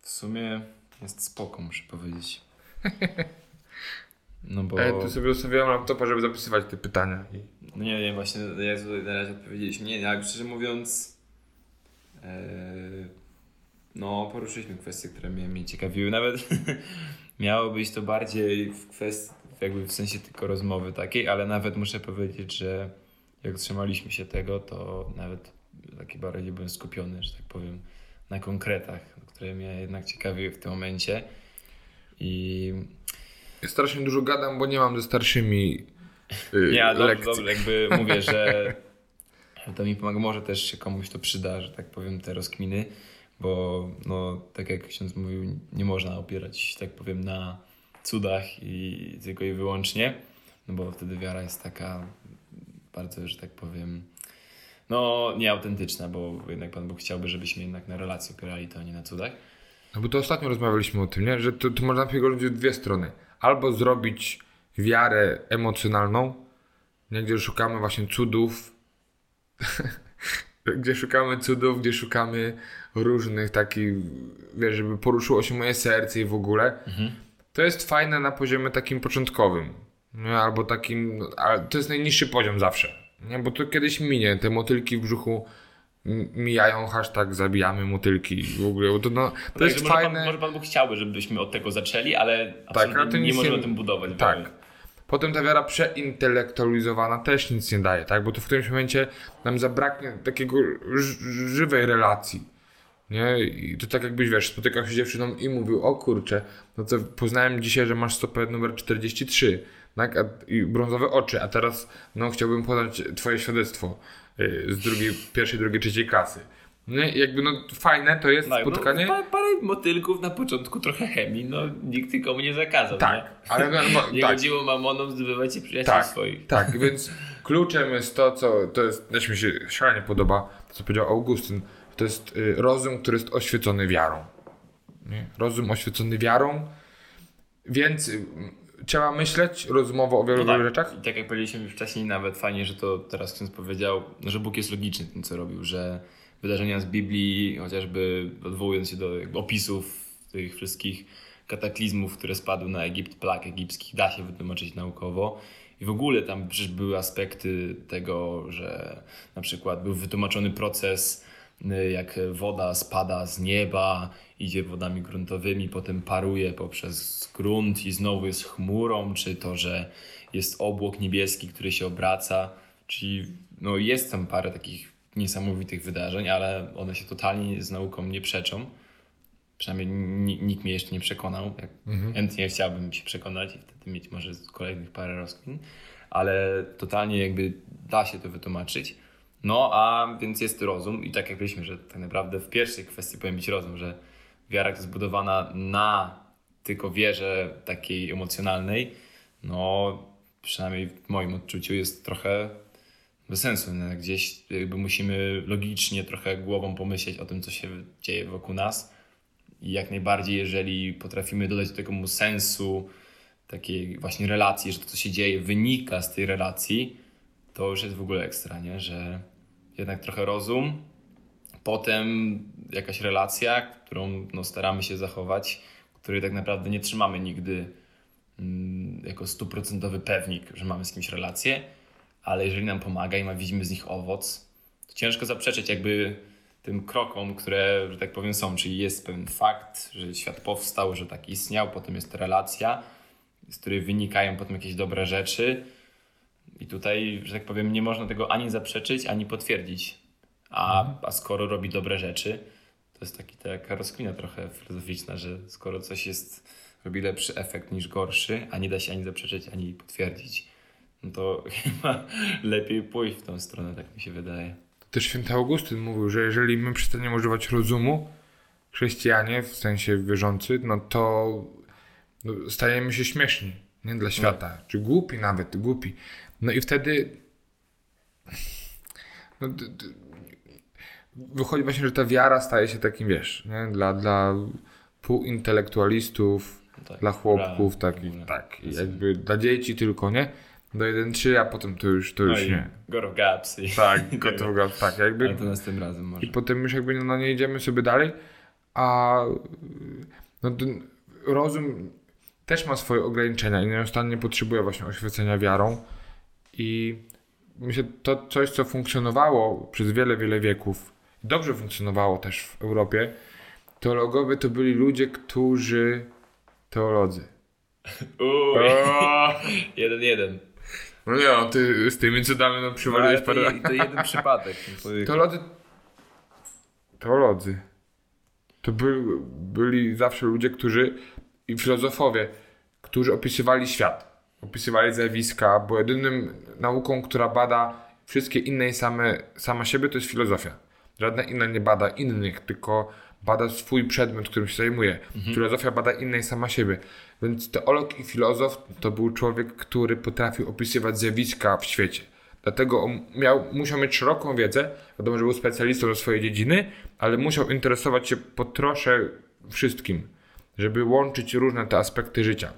w sumie jest spoko, muszę powiedzieć. No bo... Ja tu sobie ustawiłem laptopa, żeby zapisywać te pytania. I... No nie, nie, właśnie jak tutaj na razie odpowiedzieliśmy. Nie, ale szczerze mówiąc... e, No, poruszyliśmy kwestie, które mnie, mnie ciekawiły. Nawet miało być to bardziej w kwestii, jakby w sensie tylko rozmowy takiej, ale nawet muszę powiedzieć, że jak trzymaliśmy się tego, to nawet taki bardziej byłem skupiony, że tak powiem, na konkretach, które mnie jednak ciekawiły w tym momencie. I strasznie dużo gadam, bo nie mam ze starszymi yy, ja dobrze, dobrze, jakby mówię, że to mi pomaga, może też się komuś to przyda, że tak powiem, te rozkminy, bo no, tak jak ksiądz mówił, nie można opierać, tak powiem, na cudach i tylko i wyłącznie, no bo wtedy wiara jest taka bardzo, że tak powiem, no nieautentyczna, bo jednak Pan Bóg chciałby, żebyśmy jednak na relacji opierali to, a nie na cudach. No bo to ostatnio rozmawialiśmy o tym, nie? że to, to można podzielić w dwie strony. Albo zrobić wiarę emocjonalną, nie? gdzie szukamy właśnie cudów, gdzie szukamy cudów, gdzie szukamy różnych takich, wiesz, żeby poruszyło się moje serce i w ogóle. To jest fajne na poziomie takim początkowym, nie? albo takim, ale to jest najniższy poziom zawsze, nie? bo to kiedyś minie, te motylki w brzuchu mijają, hashtag zabijamy motylki w ogóle, bo to, no, to jest może, fajne. Pan, może Pan Bóg chciałby, żebyśmy od tego zaczęli, ale Tak, nie nic możemy nie- tym budować. Tak. Potem ta wiara przeintelektualizowana też nic nie daje, tak? Bo to w którymś momencie nam zabraknie takiego żywej relacji. Nie? I to tak jakbyś, wiesz, spotykał się z dziewczyną i mówił, o kurczę, no to poznałem dzisiaj, że masz stopę numer 43, tak? A, I brązowe oczy, a teraz, no, chciałbym podać twoje świadectwo z drugiej, pierwszej, drugiej, trzeciej klasy. I jakby, no, fajne to jest Tak, spotkanie. No, pa, parę motylków na początku, trochę chemii, no nikt nikomu nie zakazał, tak, nie? ale no, no, Nie tak. chodziło mamoną, zdobywajcie przyjaciół Tak, swoich. tak, więc kluczem jest to, co to jest, też mi się szalenie podoba, to co powiedział Augustyn, to jest y, rozum, który jest oświecony wiarą. Nie? Rozum oświecony wiarą, więc y, trzeba myśleć rozumowo o wielu, No tak. rzeczach. I tak jak powiedzieliśmy już wcześniej, nawet fajnie, że to teraz ksiądz powiedział, że Bóg jest logiczny tym, co robił, że wydarzenia z Biblii, chociażby odwołując się do opisów tych wszystkich kataklizmów, które spadły na Egipt, plag egipskich, da się wytłumaczyć naukowo. I w ogóle tam przecież były aspekty tego, że na przykład był wytłumaczony proces, jak woda spada z nieba, idzie wodami gruntowymi, potem paruje poprzez grunt i znowu jest chmurą, czy to, że jest obłok niebieski, który się obraca. Czyli no, jest tam parę takich niesamowitych wydarzeń, ale one się totalnie z nauką nie przeczą. Przynajmniej ni- nikt mnie jeszcze nie przekonał. Jak Chętnie chciałbym się przekonać i wtedy mieć może kolejnych parę rozkmin, ale totalnie jakby da się to wytłumaczyć. No, a więc jest rozum i tak jak byliśmy, że tak naprawdę w pierwszej kwestii powinien być rozum, że wiara jest zbudowana na tylko wierze takiej emocjonalnej, no przynajmniej w moim odczuciu jest trochę bez sensu. No, gdzieś jakby musimy logicznie trochę głową pomyśleć o tym, co się dzieje wokół nas i jak najbardziej, jeżeli potrafimy dodać do tego sensu takiej właśnie relacji, że to, co się dzieje, wynika z tej relacji, to już jest w ogóle ekstra, nie? Że jednak trochę rozum, potem jakaś relacja, którą no, staramy się zachować, której tak naprawdę nie trzymamy nigdy mm, jako stuprocentowy pewnik, że mamy z kimś relację, ale jeżeli nam pomaga i ma, widzimy z nich owoc, to ciężko zaprzeczyć jakby tym krokom, które, że tak powiem, są. Czyli jest pewien fakt, że świat powstał, że tak istniał, potem jest relacja, z której wynikają potem jakieś dobre rzeczy. I tutaj, że tak powiem, nie można tego ani zaprzeczyć, ani potwierdzić. A, a skoro robi dobre rzeczy, to jest taki, taka rozkmina trochę filozoficzna, że skoro coś jest, robi lepszy efekt niż gorszy, a nie da się ani zaprzeczyć, ani potwierdzić, no to chyba lepiej pójść w tą stronę, tak mi się wydaje. Też święty Augustyn mówił, że jeżeli my przestaniemy używać rozumu, chrześcijanie, w sensie wierzący, no to no, stajemy się śmieszni nie? dla świata. Czy głupi nawet, głupi. No i wtedy no, wychodzi właśnie, że ta wiara staje się takim, wiesz, nie? Dla, dla półintelektualistów, No tak, dla chłopków, prawda, takich, tak, i jakby dla dzieci tylko, nie? Do 1-3, a potem to już, to No już nie. God of Gaps. I Tak, gotowe, tak, jakby Ale to następnym razem może. i potem już jakby no nie idziemy sobie dalej, a no, ten rozum też ma swoje ograniczenia i nieustannie potrzebuje właśnie oświecenia wiarą i myślę, to coś, co funkcjonowało przez wiele, wiele wieków, dobrze funkcjonowało też w Europie, Teologowie to byli ludzie, którzy... Teolodzy. Uuu, O! jeden, jeden. No nie no, ty z tymi cudami no przywaliłeś to, parę... to jeden przypadek. Teolodzy... Teolodzy. To by, byli zawsze ludzie, którzy... I filozofowie, którzy opisywali świat. Opisywali zjawiska, bo jedynym nauką, która bada wszystkie inne i same, sama siebie, to jest filozofia. Żadna inna nie bada innych, tylko bada swój przedmiot, którym się zajmuje. Filozofia bada inne i sama siebie. Więc teolog i filozof to był człowiek, który potrafił opisywać zjawiska w świecie. Dlatego miał, musiał mieć szeroką wiedzę. Wiadomo, że był specjalistą ze swojej dziedziny, ale musiał interesować się po trosze wszystkim, żeby łączyć różne te aspekty życia.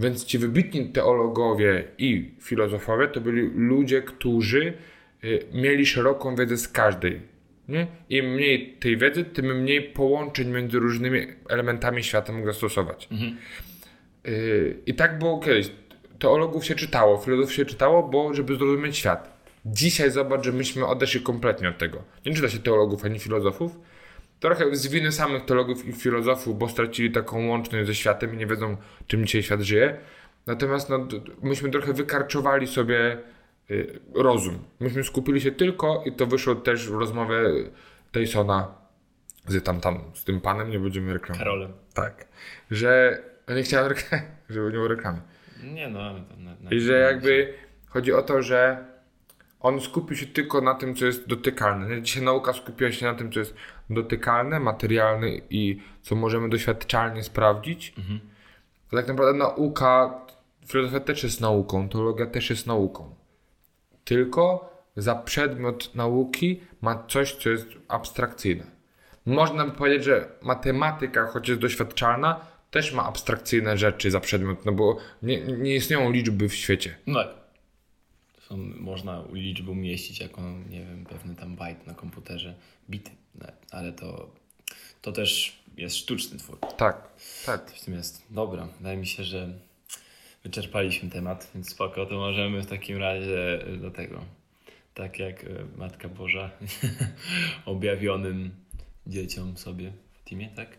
Więc ci wybitni teologowie i filozofowie to byli ludzie, którzy y, mieli szeroką wiedzę z każdej. Nie? Im mniej tej wiedzy, tym mniej połączeń między różnymi elementami świata mógł zastosować. Y, I tak było kiedyś. Teologów się czytało, filozofów się czytało, bo żeby zrozumieć świat. Dzisiaj zobacz, że myśmy odeszli kompletnie od tego. Nie czyta się teologów ani filozofów. Trochę z winy samych teologów i filozofów, bo stracili taką łączność ze światem i nie wiedzą, czym dzisiaj świat żyje. Natomiast no, myśmy trochę wykarczowali sobie y, rozum. Myśmy skupili się tylko, i to wyszło też w rozmowie Tysona z tam, tam, z tym panem, nie będziemy reklamować. Karolem. Tak. Że ja nie chciałem reklamy, żeby nie było reklamy. Nie no, ale to na, na I że jakby chodzi o to, że on skupił się tylko na tym, co jest dotykalne. Dzisiaj nauka skupiła się na tym, co jest dotykalne, materialne i co możemy doświadczalnie sprawdzić. A tak naprawdę nauka, filozofia też jest nauką, teologia też jest nauką. Tylko za przedmiot nauki ma coś, co jest abstrakcyjne. Można by powiedzieć, że matematyka, choć jest doświadczalna, też ma abstrakcyjne rzeczy za przedmiot, no bo nie, nie istnieją liczby w świecie. No są, można liczbę umieścić jako, nie wiem, pewny tam byte na komputerze, bity, ale to, to też jest sztuczny twór. Tak, tak. W tym jest. Dobra, wydaje mi się, że wyczerpaliśmy temat, więc spoko, to możemy w takim razie do tego, tak jak e, Matka Boża objawionym dzieciom sobie w teamie, tak?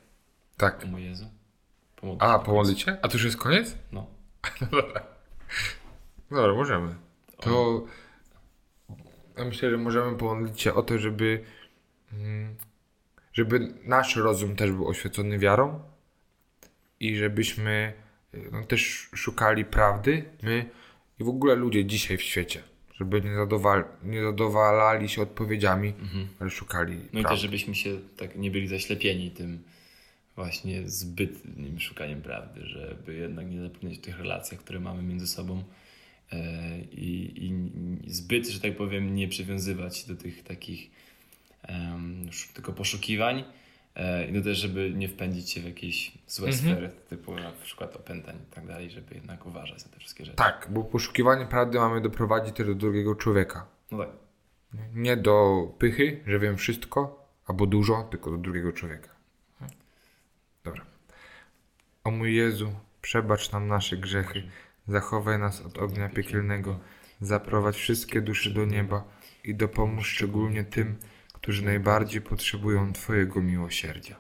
Tak. O mój Jezu. A, ci. pomodlicie? A to już jest koniec? No. Dobra, możemy. To ja myślę, że możemy pomodlić się o to, żeby mm, żeby nasz rozum też był oświecony wiarą i żebyśmy no, też szukali prawdy, my i w ogóle ludzie dzisiaj w świecie, żeby nie, zadowal, nie zadowalali się odpowiedziami, ale szukali No i prawdy. też, żebyśmy się tak nie byli zaślepieni tym właśnie zbytnim szukaniem prawdy, żeby jednak nie zapomnieć o tych relacjach, które mamy między sobą i, i zbyt, że tak powiem, nie przywiązywać się do tych takich już tylko poszukiwań e, i no też, żeby nie wpędzić się w jakieś złe Mhm. sfery, typu na przykład opętań i tak dalej, żeby jednak uważać na te wszystkie rzeczy. Tak, bo poszukiwanie prawdy mamy doprowadzić też do drugiego człowieka. No tak. Nie do pychy, że wiem wszystko, albo dużo, tylko do drugiego człowieka. Dobra. O mój Jezu, przebacz nam nasze grzechy, zachowaj nas od ognia piekielnego, zaprowadź wszystkie dusze do nieba i dopomóż szczególnie tym, którzy najbardziej potrzebują Twojego miłosierdzia.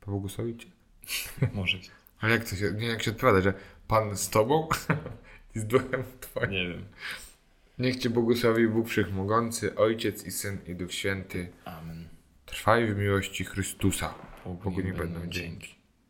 Pobłogosławicie? Może. Ale jak to się, nie jak się odpowiada, że Pan z Tobą i z duchem Twoim. Nie wiem. Niech Cię błogosławi Bóg Wszechmogący, Ojciec i Syn i Duch Święty. Amen. Trwaj w miłości Chrystusa. Bogu Bogu nie będą dzięki.